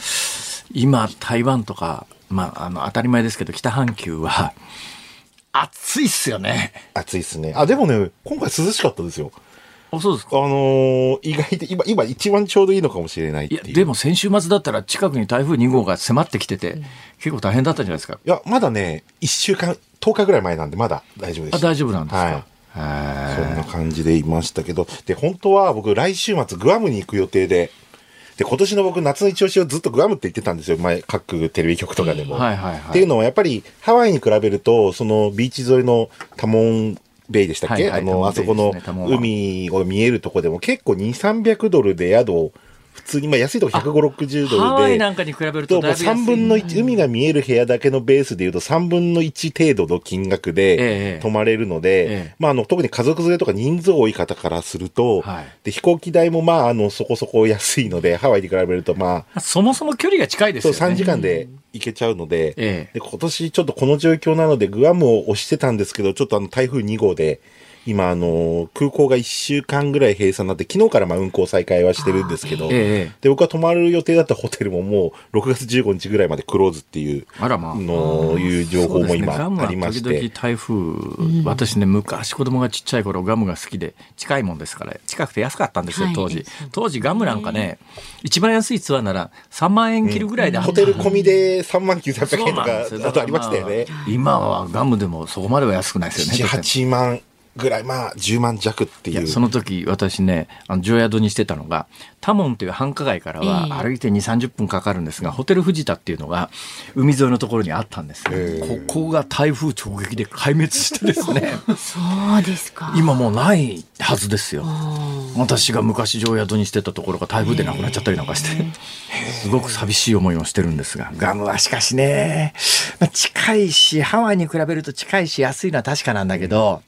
今、台湾とか、まあ、あの、当たり前ですけど、北半球は、暑いっすよね。暑いっすね。あ、でもね、今回涼しかったですよ。あ、そうですか？あのー意外と今、今一番ちょうどいいのかもしれないいう。いや、でも先週末だったら近くに台風2号が迫ってきてて、結構大変だったんじゃないですか？いや、まだね、1週間、10日ぐらい前なんで、まだ大丈夫であ、す。大丈夫なんですか？はいへそんーな感じでいましたけど、で、本当は僕来週末グアムに行く予定で、で、今年の僕夏の一押しをずっとグアムって言ってたんですよ。前、各テレビ局とかでも。はいはいはい。っていうのはやっぱりハワイに比べると、そのビーチ沿いのタモンベイでしたっけ、はいはい。あの、あタモンベイそこの海を見えるとこでも結構2、300ドルで宿を、普通に、まあ安いとこ150、60ドルで。ハワイなんかに比べるとともうだいぶ安い。3分の1、海が見える部屋だけのベースでいうと3分の1程度の金額えでえ泊まれるので、ええ。まああの、特に家族連れとか人数多い方からすると、はい。で、飛行機代もまああの、そこそこ安いので、ハワイに比べるとまあ、そもそも距離が近いですそうよね。3時間で行けちゃうので、ええ。で今年ちょっとこの状況なのでグアムを押してたんですけど、ちょっとあの台風2号で、今あの、空港が1週間ぐらい閉鎖になって、昨日からまあ運航再開はしてるんですけど、ええ。で、僕は泊まる予定だったホテルももう6月15日ぐらいまでクローズっていう、あらまあ。のいう情報も今そうですね。ガムはありまし時々て。台風、私ね昔子供がちっちゃい頃ガムが好きで近いもんですから近くて安かったんですよはい。当時、当時ガムなんかね一番安いツアーなら3万円切るぐらいであった。ホテル込みで3万9800円とか、あとありましたよね。今はガムでもそこまでは安くないですよね。7、8万ぐらい、まあ10万弱っていう。いやその時私ねあの常宿にしてたのがタモンという繁華街からはええ。歩いて2 3 0分かかるんですが、ホテル藤田っていうのが海沿いのところにあったんです。ここが台風直撃で壊滅してですね。そうですか。今もうないはずですよ。私が昔常宿にしてたところが台風でなくなっちゃったりなんかしてすごく寂しい思いをしてるんですが。ガムはしかしね、まあ近いしハワイに比べると近いし安いのは確かなんだけど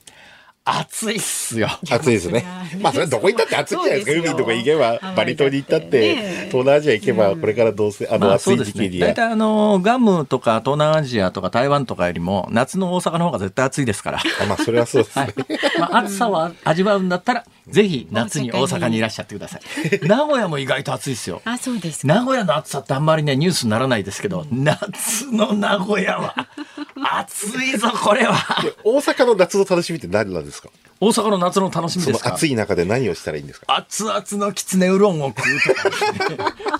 暑いっすよ 暑いですね。まあそれはどこ行ったって暑いじゃないですか。海とか行けば、バリ島に行ったって、東南アジア行けば、これからどうせ、あの、まあ暑いそうですね。時期には。大体あの、ガムとか東南アジアとか台湾とかよりも、夏の大阪の方が絶対暑いですから。あまあそれはそうですねはい。。まあ、暑さを味わうんだったら、ぜひ夏に大阪にいらっしゃってください。名古屋も意外と暑いですよ。あ、そうですか。名古屋の暑さってあんまりね、ニュースにならないですけど、夏の名古屋は、暑いぞ、これは。で大阪の夏の楽しみって何なんですか？大阪の夏の楽しみですか？暑い中で何をしたらいいんですか？熱々のきつねうどんを食うとかですね、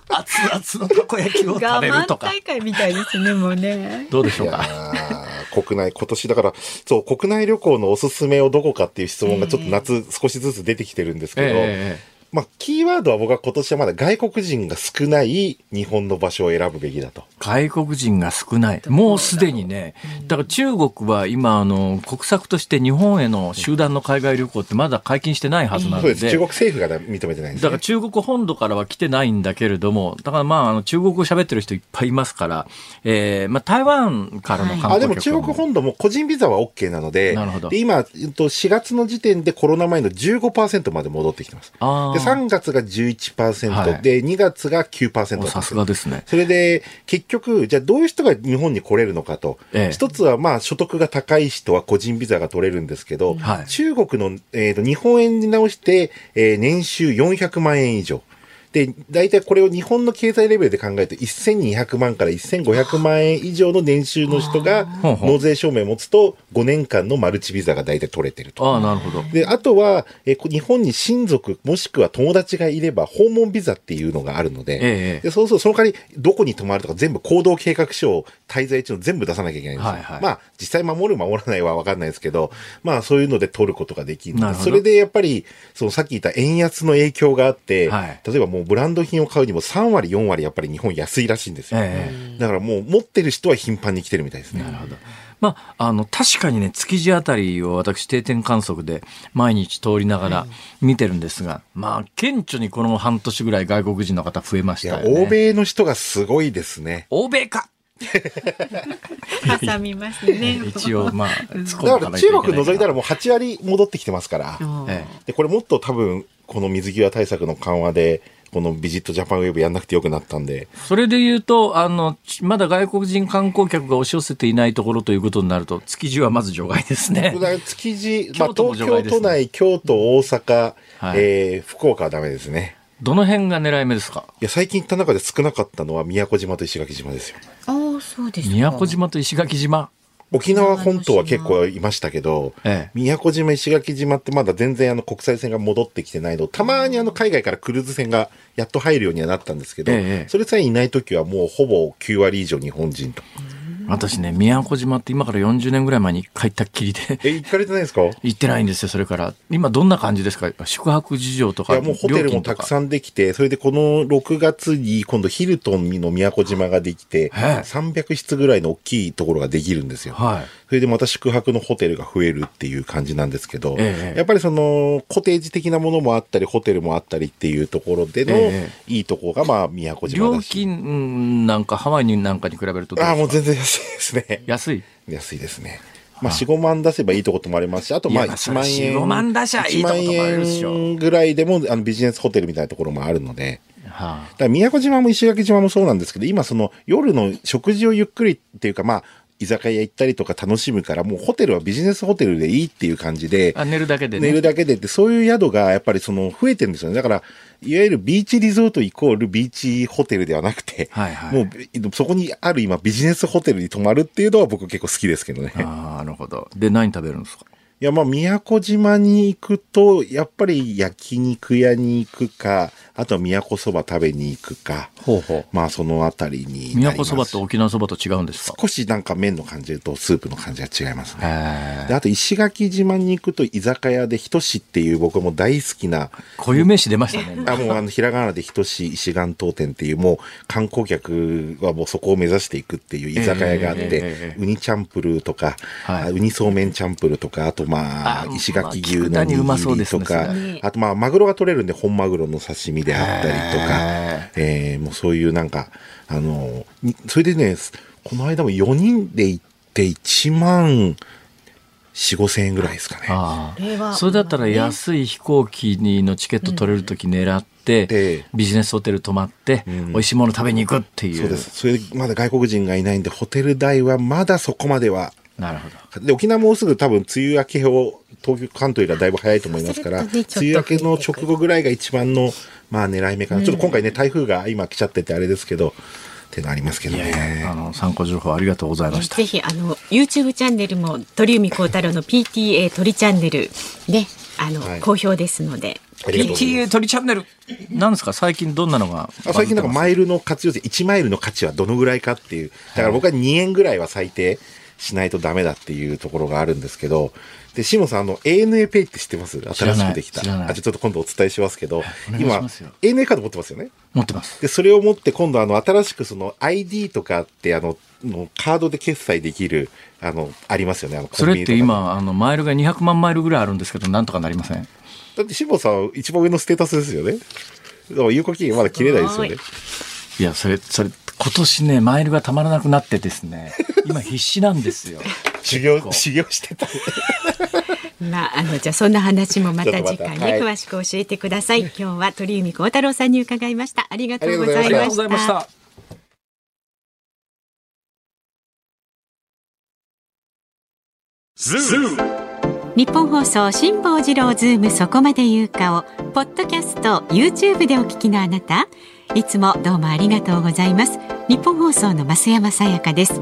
熱々のたこ焼きを食べるとか。会みたいですね、もうね。どうでしょうか？ー国内、今年だから、そう、国内旅行のおすすめをどこかっていう質問がちょっと夏少しずつ出てきてるんですけど、ええまあ、キーワードは僕は今年はまだ外国人が少ない日本の場所を選ぶべきだと。外国人が少ない。もうすでにね、だから中国は今、あの、国策として日本への集団の海外旅行ってまだ解禁してないはずなので。そうです。中国政府が認めてないんですねだから。中国本土からは来てないんだけれども、だからまあ、あの中国語喋ってる人いっぱいいますから、えー、まあ台湾からの観あ、でも中国本土も個人ビザは OK なので、なるほどで今、えっと4月の時点でコロナ前の15%まで戻ってきてます。あーで、3月が11%、はいで、2月が9%だったさすがですね。それで、結局、じゃあどういう人が日本に来れるのかと。ええ一つは、まあ、所得が高い人は個人ビザが取れるんですけど、はい中国の、えーと日本円に直して、えー年収400万円以上。で、大体これを日本の経済レベルで考えると、1200万から1500万円以上の年収の人が納税証明を持つと、5年間のマルチビザが大体取れてると。ああ、なるほど。で、あとは、え日本に親族、もしくは友達がいれば、訪問ビザっていうのがあるので、ええでそうすると、その代わり、どこに泊まるとか、全部行動計画書を滞在中の全部出さなきゃいけないんですよ。はいはいまあ、実際守る、守らないは分かんないですけど、まあ、そういうので取ることができるなるそれでやっぱり、そのさっき言った円安の影響があって、はい例えばもうブランド品を買うにも3割、4割、やっぱり日本安いらしいんですよ。ええだからもう持ってる人は頻繁に来てるみたいですね。なるほど。まあ、あの、確かにね、築地あたりを私定点観測で毎日通りながら見てるんですが、まあ、顕著にこの半年ぐらい外国人の方増えましたよね。欧米の人がすごいですね。欧米か挟みますね。一応、まあ、だから中国除いたらら。もう8割戻ってきてますから。えで、これもっと多分、この水際対策の緩和で、このビジットジャパンウェブやんなくてよくなったんで、それで言うと、あの、ちまだ外国人観光客が押し寄せていないところということになると、築地はまず除外ですね だ。から築地、まあ、東京都内、京都、大阪、はいえー福岡はダメですね。どの辺が狙い目ですか？いや、最近行った中で少なかったのは宮古島と石垣島ですよ。ああ、そうですか。宮古島と石垣島？沖縄本島は結構いましたけど、ええ。宮古島、石垣島ってまだ全然あの国際線が戻ってきてないの。たまにあの海外からクルーズ船がやっと入るようにはなったんですけど、ええそれさえいない時はもうほぼ9割以上日本人と。私ね、宮古島って今から40年ぐらい前に一回行ったっきりで、え、行かれてないですか？い 行ってないんですよ、それから。今どんな感じですか？宿泊事情とか。や、もうホテルもたくさん。んできて、それでこの6月に今度ヒルトンの宮古島ができて、へえ300室ぐらいの大きいところができるんですよ。はい。それでまた宿泊のホテルが増えるっていう感じなんですけど、ええやっぱりそのコテージ的なものもあったり、ホテルもあったりっていうところでのえいいところがまあ宮古島料だし。金うんなんかハワイになんかに比べるとああ、もう全然安いですね。安い？安いですね。まあ、4、5万出せばいいとこ泊まれますし、あとまあいや1万円。4 5万出しゃいいとこ泊まれるでしょ1万円ぐらいでも、あのビジネスホテルみたいなところもあるので、はあだから宮古島も石垣島もそうなんですけど、今その夜の食事をゆっくりっていうか、まあ、居酒屋行ったりとか楽しむから、もうホテルはビジネスホテルでいいっていう感じで、あ寝るだけでね。寝るだけでって、そういう宿がやっぱりその増えてるんですよね。だから、いわゆるビーチリゾートイコールビーチホテルではなくて、はいはいもうそこにある今ビジネスホテルに泊まるっていうのは僕結構好きですけどね。ああ、なるほど。で、何食べるんですか？いや、まあ、宮古島に行くと、やっぱり焼肉屋に行くか、あとは宮古そば食べに行くか、ほうほう。まあ、そのあたりにな宮ります。古そばと沖縄そばと違うんですか？少しなんか麺の感じとスープの感じが違いますね。へであと石垣島に行くと居酒屋でひとしっていう僕も大好きな、固有名詞出ましたね。あもうあのひらがなでひとし石岩当店っていうもう観光客はもうそこを目指していくっていう居酒屋があって、ウニチャンプルーとか、はいあウニそうめんチャンプルーとか、あとまああ石垣牛の握りとか、それねあとまあマグロが取れるんで本マグロの刺身であったりとか、へえーもうそういうなんか、あの、にそれでね、この間も4人で行って1万4、5千円ぐらいですかね。あこれはあ。それだったら安い飛行機にのチケット取れるとき狙って、でビジネスホテル泊まって、美味しいもの食べに行くっていう。そうです。それでまだ外国人がいないんで、ホテル代はまだそこまでは。なるほど。で、沖縄もうすぐ多分梅雨明けを、東京、関東よりはだいぶ早いと思いますから、梅雨明けの直後ぐらいが一番の、まあ狙い目かな。ちょっと今回ね、台風が今来ちゃっててあれですけど、っていうのありますけどいやいね。や、あの、参考情報ありがとうございました。ぜひあの YouTube チャンネルも鳥海高太郎の PTA 鳥チャンネルねあの、はい好評ですので。PTA 鳥チャンネル。なんですか？最近どんなのが？あ最近なんかマイルの活用で1マイルの価値はどのぐらいかっていう。だから僕は2円ぐらいは最低しないとダメだっていうところがあるんですけど、で、シモンさん、あの、ANA ペイって知ってます？新しくできた。あ、じゃあちょっと今度お伝えしますけど、今 ANA カード持ってますよね？持ってます。で、それを持って今度あの、新しくその ID とかってあの、のカードで決済できる、あの、ありますよね？あの、それって今、あの、マイルが200万マイルぐらいあるんですけど、なんとかなりません？だってシモンさん一番上のステータスですよね？だから有効期限まだ切れないですよね。いや、それ、それ、今年ね、マイルがたまらなくなってですね、今必死なんですよ。修行、修行してた。まあ、あのじゃあそんな話もまた次回ね、詳しく教えてください。今日は鳥海高太郎さんに伺いました。ありがとうございましありがとうございまた。した。ニッポン放送辛坊治郎ズームそこまで言うかをポッドキャスト YouTube でお聞きのあなたいつもどうもありがとうございますニッポン放送の増山さやかです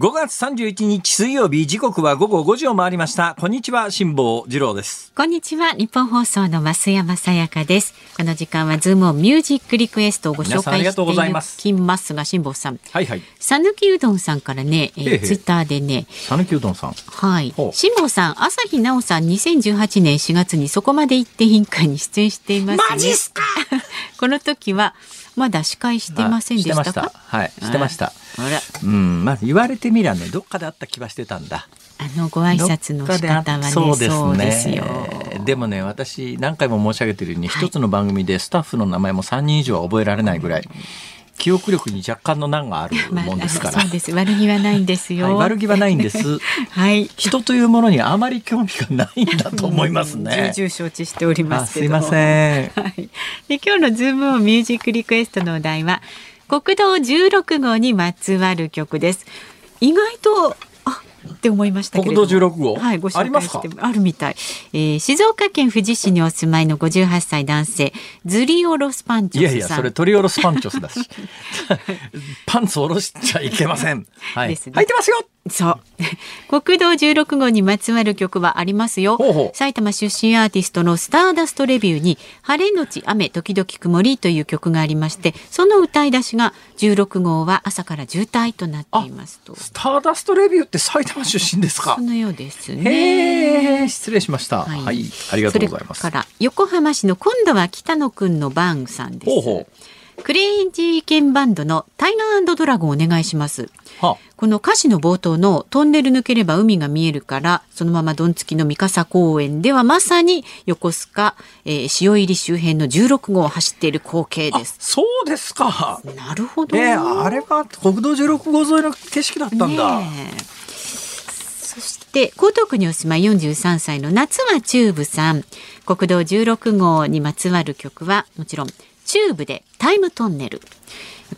5月31日水曜日時刻は午後5時を回りました。こんにちは辛坊治郎です。こんにちは日本放送の増山さやかです。この時間はズームオンミュージックリクエストをご紹介しています。いきますが辛坊さん。はいはい。讃岐うどんさんからね、えーツイッターでね。讃岐うどんさん。はい。辛坊さん朝日奈央さん2018年4月にそこまで行って委員会に出演していますね。マジっすか！この時はまだ司会してませんでしたか？あしてました。はい。してましたうん。まあ言われてみりゃねどっかであった気はしてたんだ。あのご挨拶の仕方はねそうですね。よ。でもね私何回も申し上げてるように一、つの番組でスタッフの名前も3人以上は覚えられないぐらい記憶力に若干の難がある まあもんですから、そうです。悪気はないんですよ、はい、悪気はないんです。はい。人というものにあまり興味がないんだと思いますね。重々承知しておりまあすすいません。はい、で今日のズームオンミュージックリクエストのお題は国道16号にまつわる曲です。意外とあって思いましたけれ国ども道16号？はい、ご紹介ありますか？してあるみたい、えー静岡県富士市にお住まいの58歳男性ズリオロスパンチョスさんいやいや、それトリオロスパンチョスだし。パンツ下ろしちゃいけません。はい。ね履いてますよそう。国道16号にまつわる曲はありますよ。ほうほう埼玉出身アーティストのスターダストレビューに、晴れのち雨時々曇りという曲がありまして、その歌い出しが16号は朝から渋滞となっていますと。スターダストレビューって埼玉出身ですかそのようですへね。え、失礼しました。はい、ありがとうございます。から横浜市の今度は北野くんの番さんです。ほうほクレイジーケンバンドのタイガードラゴンお願いします。はこの歌詞の冒頭のトンネル抜ければ海が見えるからそのままどんつきの三笠公園ではまさに横須賀、えー塩入り周辺の16号を走っている光景あです。そうですか。なるほど。えー、あれが国道16号沿いの景色だったんだ。ねえそして江東区にお住まい43歳の夏はチューブさん。国道16号にまつわる曲はもちろんチューブでタイムトンネル。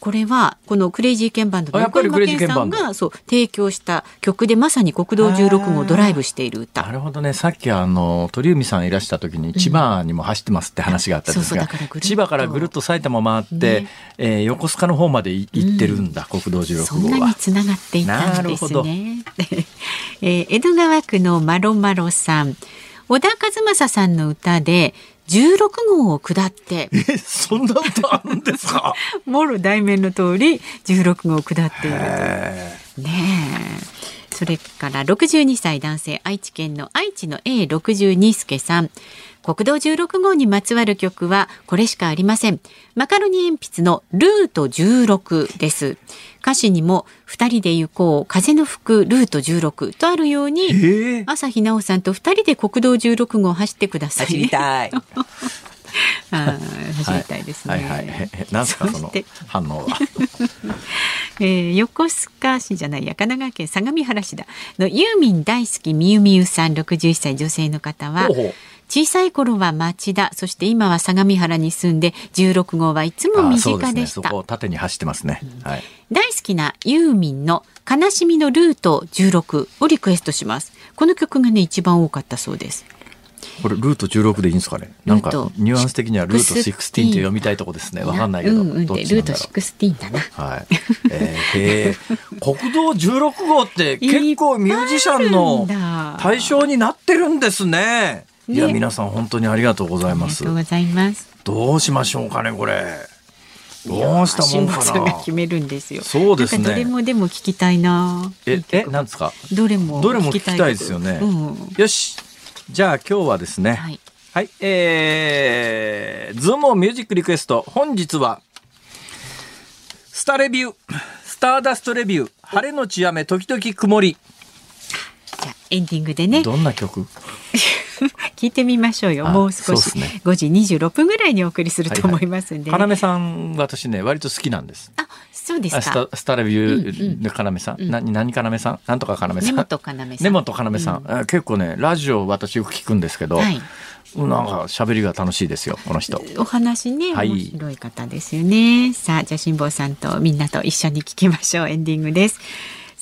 これはこのクレイジーケンバンドの横山剣さんがそう提供した曲でまさに国道16号をドライブしている歌。なるほどね。さっきあの、鳥海さんいらした時に千葉にも走ってますって話があったんですがそうそうだからぐるっ、と。千葉からぐるっと埼玉回って、ね。えー横須賀の方までい行ってるんだ、国道16そんなに号は。つながっていたんですね。えー江戸川区のマロマロさん、小田和正さんの歌で16号を下って、え、そんな歌あるんですか？もろ題名の通り16号を下っている。ねえ。それから62歳男性愛知県の愛知の A62 助さん。国道16号にまつわる曲はこれしかありません。マカロニ鉛筆のルート16です。歌詞にも二人で行こう風の吹くルート16とあるように、ええ朝日奈央さんと二人で国道16号を走ってください、走りたい。あー走りたいですね。はいはいはい。えなんすかその反応は？えー横須賀市じゃないや神奈川県相模原市だのユーミン大好きみゆみゆさん61歳女性の方はほうほう小さい頃は町田そして今は相模原に住んで16号はいつも身。近でした、そこを縦に走ってますね。はい。大好きなユーミンの悲しみのルート16をリクエストしますこの曲がね一番多かったそうですこれルート16でいいんですかね？なんかニュアンス的にはルート16って読みたいとこですね。わかんないけど、うんうんどルートちなんだろう。16だなはい。えー、国道16号って結構ミュージシャンの対象になってるんですね。いや、ね。皆さん本当にありがとうございありますがとう。ございます。どうしましょうかね、これ。どうしたもんか辛坊さんがな。決めるんですよ。そうですね。どれもでも聞きたいな。え、え、なんですか？どれもどれも聞きたいですよね。うん。よし。じゃあ今日はですね。はい。はい、えー、ズームミュージックリクエスト。本日は、スタレビュー、スターダストレビュー、晴れのち雨、時々曇り。じゃあエンディングでね。どんな曲？聞いてみましょうよ。あもう少し、ね。5時26分ぐらいにお送りすると思いますんで、ね。かなめさん、私ね、割と好きなんです。あそうですか。タスタレビューのかなめさん。な何かなめさん？なんとかかなめさん？根本かなめさん。根本かなめさん。あ結構ね、ラジオ私よく聞くんですけど、はい。なんか喋りが楽しいですよ、この人。お話ね、はい。面白い方ですよね。さあじゃあ辛坊さんとみんなと一緒に聞きましょう。エンディングです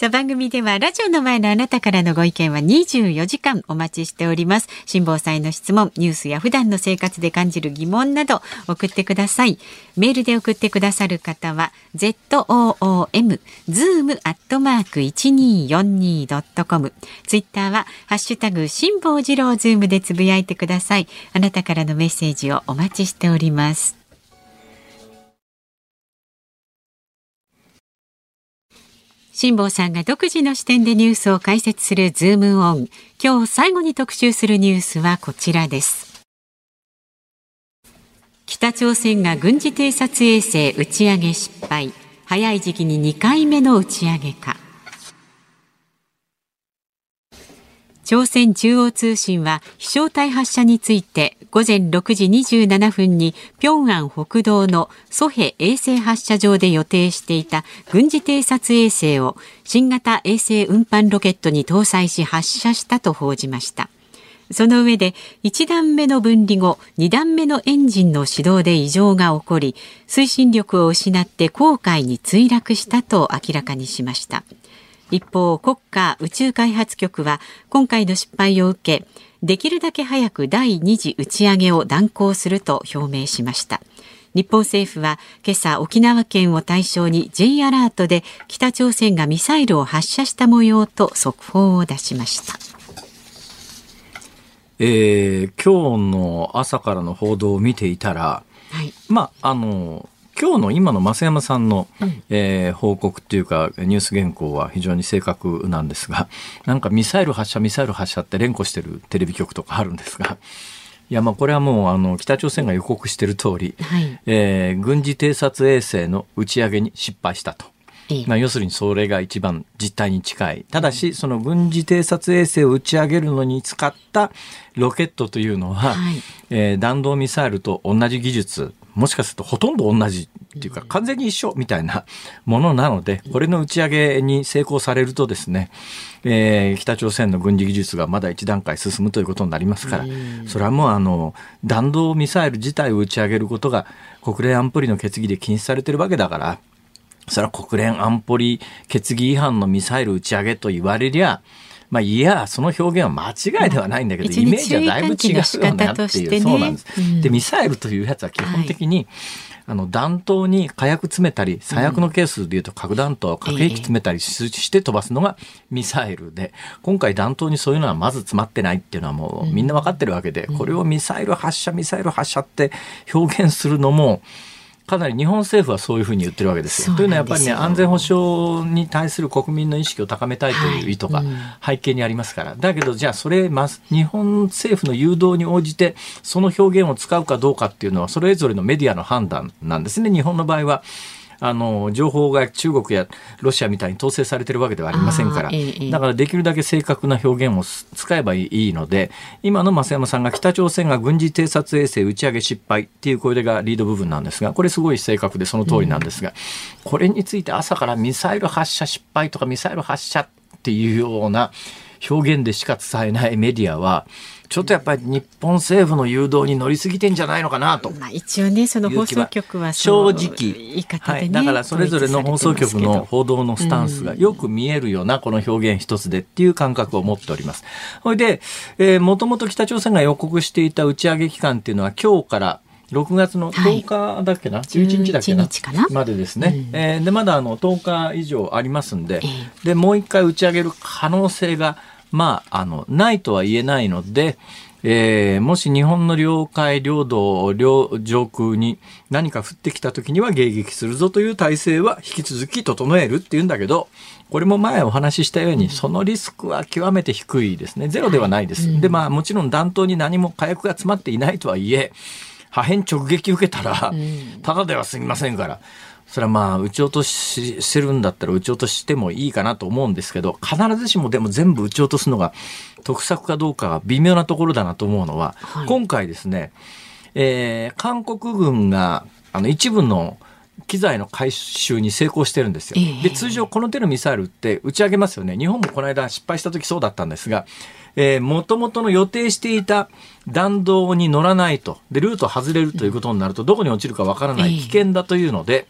さあ番組ではラジオの前のあなたからのご意見は24時間お待ちしております。辛坊さんへの質問ニュースや普段の生活で感じる疑問など送ってください。メールで送ってくださる方は zoom zoom アットマーク 1242.com ツイッターはハッシュタグ辛坊治郎ズームでつぶやいてください。あなたからのメッセージをお待ちしております。辛坊さんが独自の視点でニュースを解説するズームオン。今日最後に特集するニュースはこちらです。北朝鮮が軍事偵察衛星打ち上げ失敗。早い時期に2回目の打ち上げか。朝鮮中央通信は飛翔体発射について午前6時27分に平安北道のソヘ衛星発射場で予定していた軍事偵察衛星を新型衛星運搬ロケットに搭載し発射したと報じました。その上で1段目の分離後2段目のエンジンの始動で異常が起こり推進力を失って黄海に墜落したと明らかにしました一方、国家宇宙開発局は今回の失敗を受け、できるだけ早く第2次打ち上げを断行すると表明しました。日本政府は今朝沖縄県を対象に J アラートで北朝鮮がミサイルを発射した模様と速報を出しました。えー、今日の朝からの報道を見ていたら、はい、まああの今日の今の増山さんの、うん、えー、報告っていうかニュース原稿は非常に正確なんですが なんかミサイル発射ミサイル発射って連呼してるテレビ局とかあるんですが。いやまあこれはもうあの北朝鮮が予告している通り、はい、えー、軍事偵察衛星の打ち上げに失敗したと。まあ、要するにそれが一番実態に近い。ただし、その軍事偵察衛星を打ち上げるのに使ったロケットというのは、はい、えー、弾道ミサイルと同じ技術、もしかするとほとんど同じっていうか完全に一緒みたいなものなので、これの打ち上げに成功されるとですね、えー、北朝鮮の軍事技術がまだ一段階進むということになりますから、それはもうあの、弾道ミサイル自体を打ち上げることが国連安保理の決議で禁止されてるわけだから、それは国連安保理決議違反のミサイル打ち上げと言われりゃ、まあ、いや、その表現は間違いではないんだけど、イメージはだいぶ違うよなっていう、そうなんです。で、ミサイルというやつは基本的に、あの弾頭に火薬詰めたり最悪のケースでいうと核弾頭核兵器詰めたりして飛ばすのがミサイルで今回弾頭にそういうのはまず詰まってないっていうのはもうみんな分かってるわけでこれをミサイル発射ミサイル発射って表現するのもかなり日本政府はそういうふうに言ってるわけですよ。というのはやっぱりね安全保障に対する国民の意識を高めたいという意図が背景にありますから、はいうん、だけどじゃあそれ日本政府の誘導に応じてその表現を使うかどうかっていうのはそれぞれのメディアの判断なんですね日本の場合は。あの情報が中国やロシアみたいに統制されてるわけではありませんから、だからできるだけ正確な表現を使えばいいので今の増山さんが北朝鮮が軍事偵察衛星打ち上げ失敗っていうこれがリード部分なんですがこれすごい正確でその通りなんですが、これについて朝からミサイル発射失敗とかミサイル発射っていうような表現でしか伝えないメディアはちょっとやっぱり日本政府の誘導に乗りすぎてんじゃないのかなと。まあ一応ね、その放送局は正直、ね、はい、だからそれぞれの放送局の報道のスタンスがよく見えるようなこの表現一つでっていう感覚を持っております。それで、えー、もともと北朝鮮が予告していた打ち上げ期間っていうのは今日から6月の10日だっけな、はい、11日だっけな？までですね、うん、えー、でまだあの10日以上ありますんで、えー、でもう一回打ち上げる可能性がまあ、あの、ないとは言えないので、えー、もし日本の領海、領土、領上空に何か降ってきた時には迎撃するぞという体制は引き続き整えるっていうんだけど、これも前お話ししたように、そのリスクは極めて低いですね。ゼロではないです。で、まあもちろん弾頭に何も火薬が詰まっていないとはいえ、破片直撃受けたら、ただでは済みませんから。それはまあ、撃ち落とししてるんだったら撃ち落としてもいいかなと思うんですけど、必ずしもでも全部撃ち落とすのが得策かどうかが微妙なところだなと思うのは、はい、今回ですね、えー、韓国軍があの一部の機材の回収に成功してるんですよ。で、通常この手のミサイルって打ち上げますよね。日本もこの間失敗した時そうだったんですが、えー、元々の予定していた弾道に乗らないと。で、ルート外れるということになると、どこに落ちるかわからない危険だというので、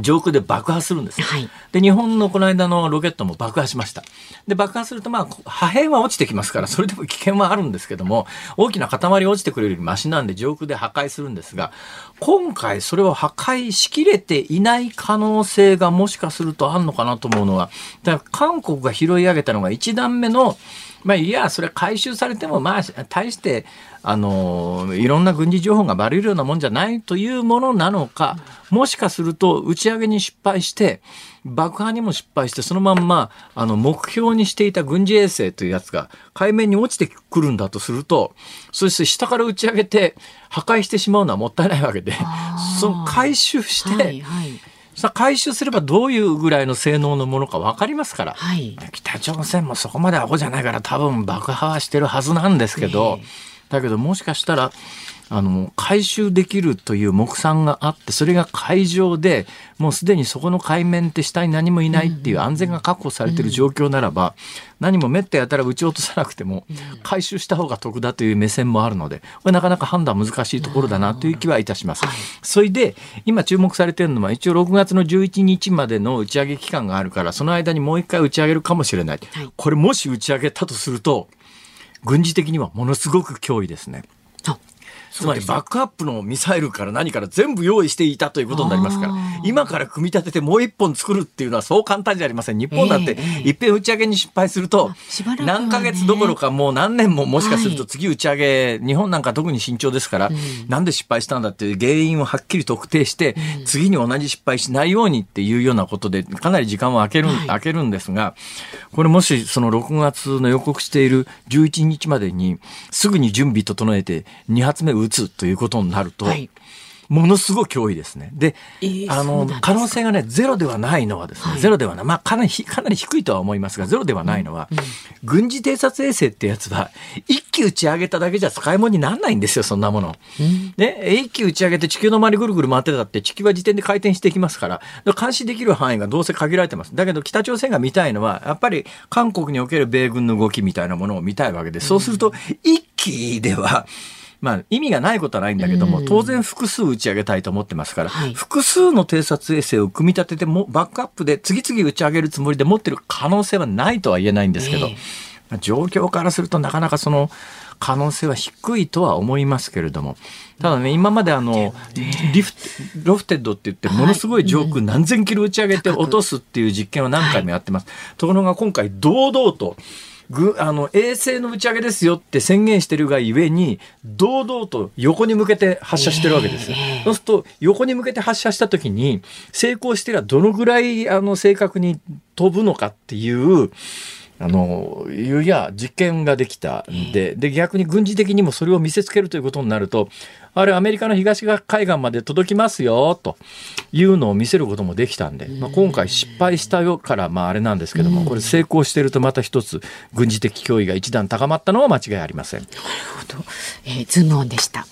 上空で爆破するんです、はい、で、日本のこの間のロケットも爆破しました。で、爆破すると、まあ、破片は落ちてきますから、それでも危険はあるんですけども、大きな塊落ちてくれるよりマシなんで上空で破壊するんですが、今回それを破壊しきれていない可能性がもしかするとあるのかなと思うのは、だから韓国が拾い上げたのが1段目の、まあ、いや、それ回収されても、まあ、大して、あの、いろんな軍事情報がバレるようなもんじゃないというものなのか、もしかすると打ち上げに失敗して、爆破にも失敗して、そのまんま、あの、目標にしていた軍事衛星というやつが海面に落ちてくるんだとすると、そして下から打ち上げて破壊してしまうのはもったいないわけで、その回収して、はいはい。さ回収すればどういうぐらいの性能のものか分かりますから、はい、北朝鮮もそこまでアホじゃないから多分爆破はしてるはずなんですけど、だけどもしかしたらあの、回収できるという目算があって、それが海上で、もうすでにそこの海面って下に何もいないっていう安全が確保されている状況ならば、何もめったやたら撃ち落とさなくても、回収した方が得だという目線もあるので、これなかなか判断難しいところだなという気はいたします。それで、今注目されているのは、一応6月の11日までの打ち上げ期間があるから、その間にもう一回打ち上げるかもしれない。これもし打ち上げたとすると、軍事的にはものすごく脅威ですね。つまりバックアップのミサイルから何から全部用意していたということになりますから、今から組み立ててもう一本作るっていうのはそう簡単じゃありません。日本だって、いっぺん打ち上げに失敗すると、何ヶ月どころかもう何年ももしかすると次打ち上げ、日本なんか特に慎重ですから、なんで失敗したんだっていう原因をはっきり特定して、次に同じ失敗しないようにっていうようなことで、かなり時間を空ける、空けるんですが、これもしその6月の予告している11日までに、すぐに準備整えて2発目打打つということになると、はいものすごい脅威ですね。で、えー、あの、可能性がね、ゼロではないのはですね、はい、ゼロではない。まあ、かなり、かなり低いとは思いますが、ゼロではないのは、うんうん、軍事偵察衛星ってやつは、一機打ち上げただけじゃ使い物にならないんですよ、そんなもの。うん、一機打ち上げて地球の周りぐるぐる回ってたって、地球は時点で回転してきますから、監視できる範囲がどうせ限られてます。だけど、北朝鮮が見たいのは、やっぱり韓国における米軍の動きみたいなものを見たいわけで。そうすると、一機では、まあ、意味がないことはないんだけども、当然複数打ち上げたいと思ってますから、はい、複数の偵察衛星を組み立てても、バックアップで次々打ち上げるつもりで持ってる可能性はないとは言えないんですけど、えー、状況からするとなかなかその、可能性は低いとは思いますけれども、ただね、今まであの、リフロフテッドって言って、ものすごい上空何千キロ打ち上げて落とすっていう実験を何回もやってます。ところが今回堂々と、ぐあの衛星の打ち上げですよって宣言してるがゆえに堂々と横に向けて発射してるわけですよ。そうすると横に向けて発射した時に成功してりゃどのぐらいあの正確に飛ぶのかっていうあの、いうや実験ができたんで、で、逆に軍事的にもそれを見せつけるということになると、あれアメリカの東海岸まで届きますよ、というのを見せることもできたんで、まあ、今回失敗したよから、まああれなんですけども、これ成功してるとまた一つ軍事的脅威が一段高まったのは間違いありません。なるほど。えー、ズームオンでした。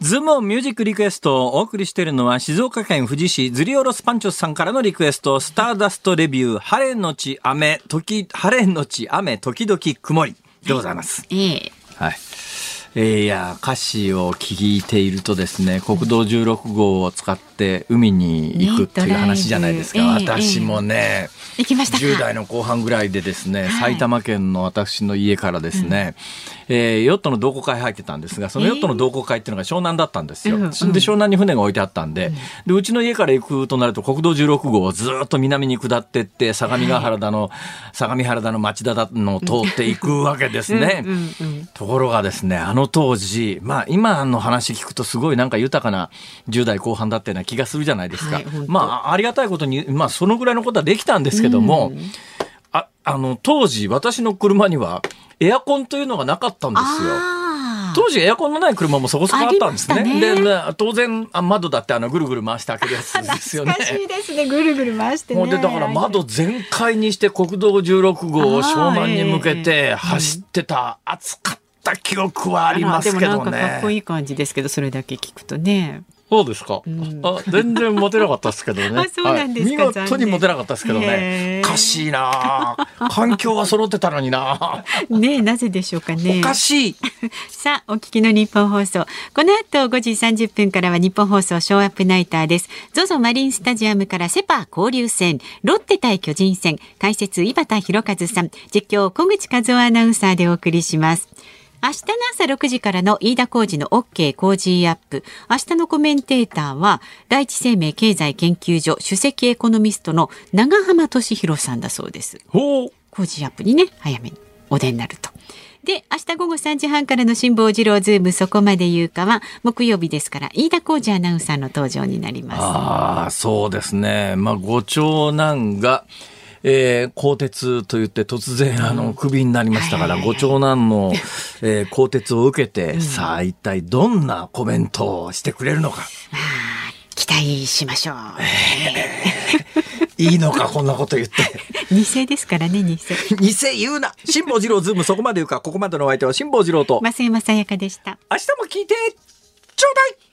ズームオンミュージックリクエストをお送りしているのは静岡県富士市ズリオロスパンチョスさんからのリクエスト、スターダストレビュー、晴れのち雨、時、晴れのち雨、時々曇り。でございます。ええ。はい。えー、いや、歌詞を聞いているとですね、国道16号を使って海に行くっていう話じゃないですか。私もね、行きました10代の後半ぐらいでですね、はい、埼玉県の私の家からですね、うん、えー、ヨットの同好会入ってたんですが、そのヨットの同好会っていうのが湘南だったんですよ。えー、で、湘南に船が置いてあったんで、うん、で、うちの家から行くとなると国道16号をずっと南に下ってって、相模ヶ原だの、相模原だの町田だの通っていくわけですね。ところがですね、あの当時、まあ今の話聞くとすごいなんか豊かな10代後半だったような気がするじゃないですか。はい、まあありがたいことに、まあそのぐらいのことはできたんですけど、ども、うん、ああの当時私の車にはエアコンというのがなかったんですよ。当時エアコンのない車もそこそこあったんですね。ねで、ね、当然窓だってあのぐるぐる回して開けるやつですよね。懐かしいですね。ぐるぐる回してね。もうでだから窓全開にして国道16号を湘南に向けて走ってた、暑かった記憶はありますけどね。でもなんかかっこいい感じですけど、それだけ聞くとね。そうですか、うん、あ全然モテなかったですけどね。そうなんですか、はい、見事にモテなかったですけどね。おかしいな。環境は揃ってたのにな。ねなぜでしょうかね。おかしい。さあお聞きの日本放送。この後5時30分からは日本放送ショーアップナイターです。ZOZO マリンスタジアムからセパ交流戦。ロッテ対巨人戦。解説井端弘和さん。実況小口和夫アナウンサーでお送りします明日の朝6時からの飯田浩二の OK 工事アップ。明日のコメンテーターは、第一生命経済研究所首席エコノミストの永濱利廣さんだそうです。ほう。5時アップにね、早めにお出になると。で、明日午後3時半からの辛坊治郎ズームそこまで言うかは、木曜日ですから、飯田浩二アナウンサーの登場になります。ああ、そうですね。まあ、ご長男が、えー、更迭と言って突然あのクビになりましたから、ご長男の、えー、更迭を受けて、さあ一体どんなコメントをしてくれるのか。期待しましょう。えーいいのか、こんなこと言って。偽ですからね、偽。偽言うな。辛坊治郎ズームそこまで言うか。ここまでのお相手は辛坊治郎と。増山さやかでした。明日も聞いてちょうだい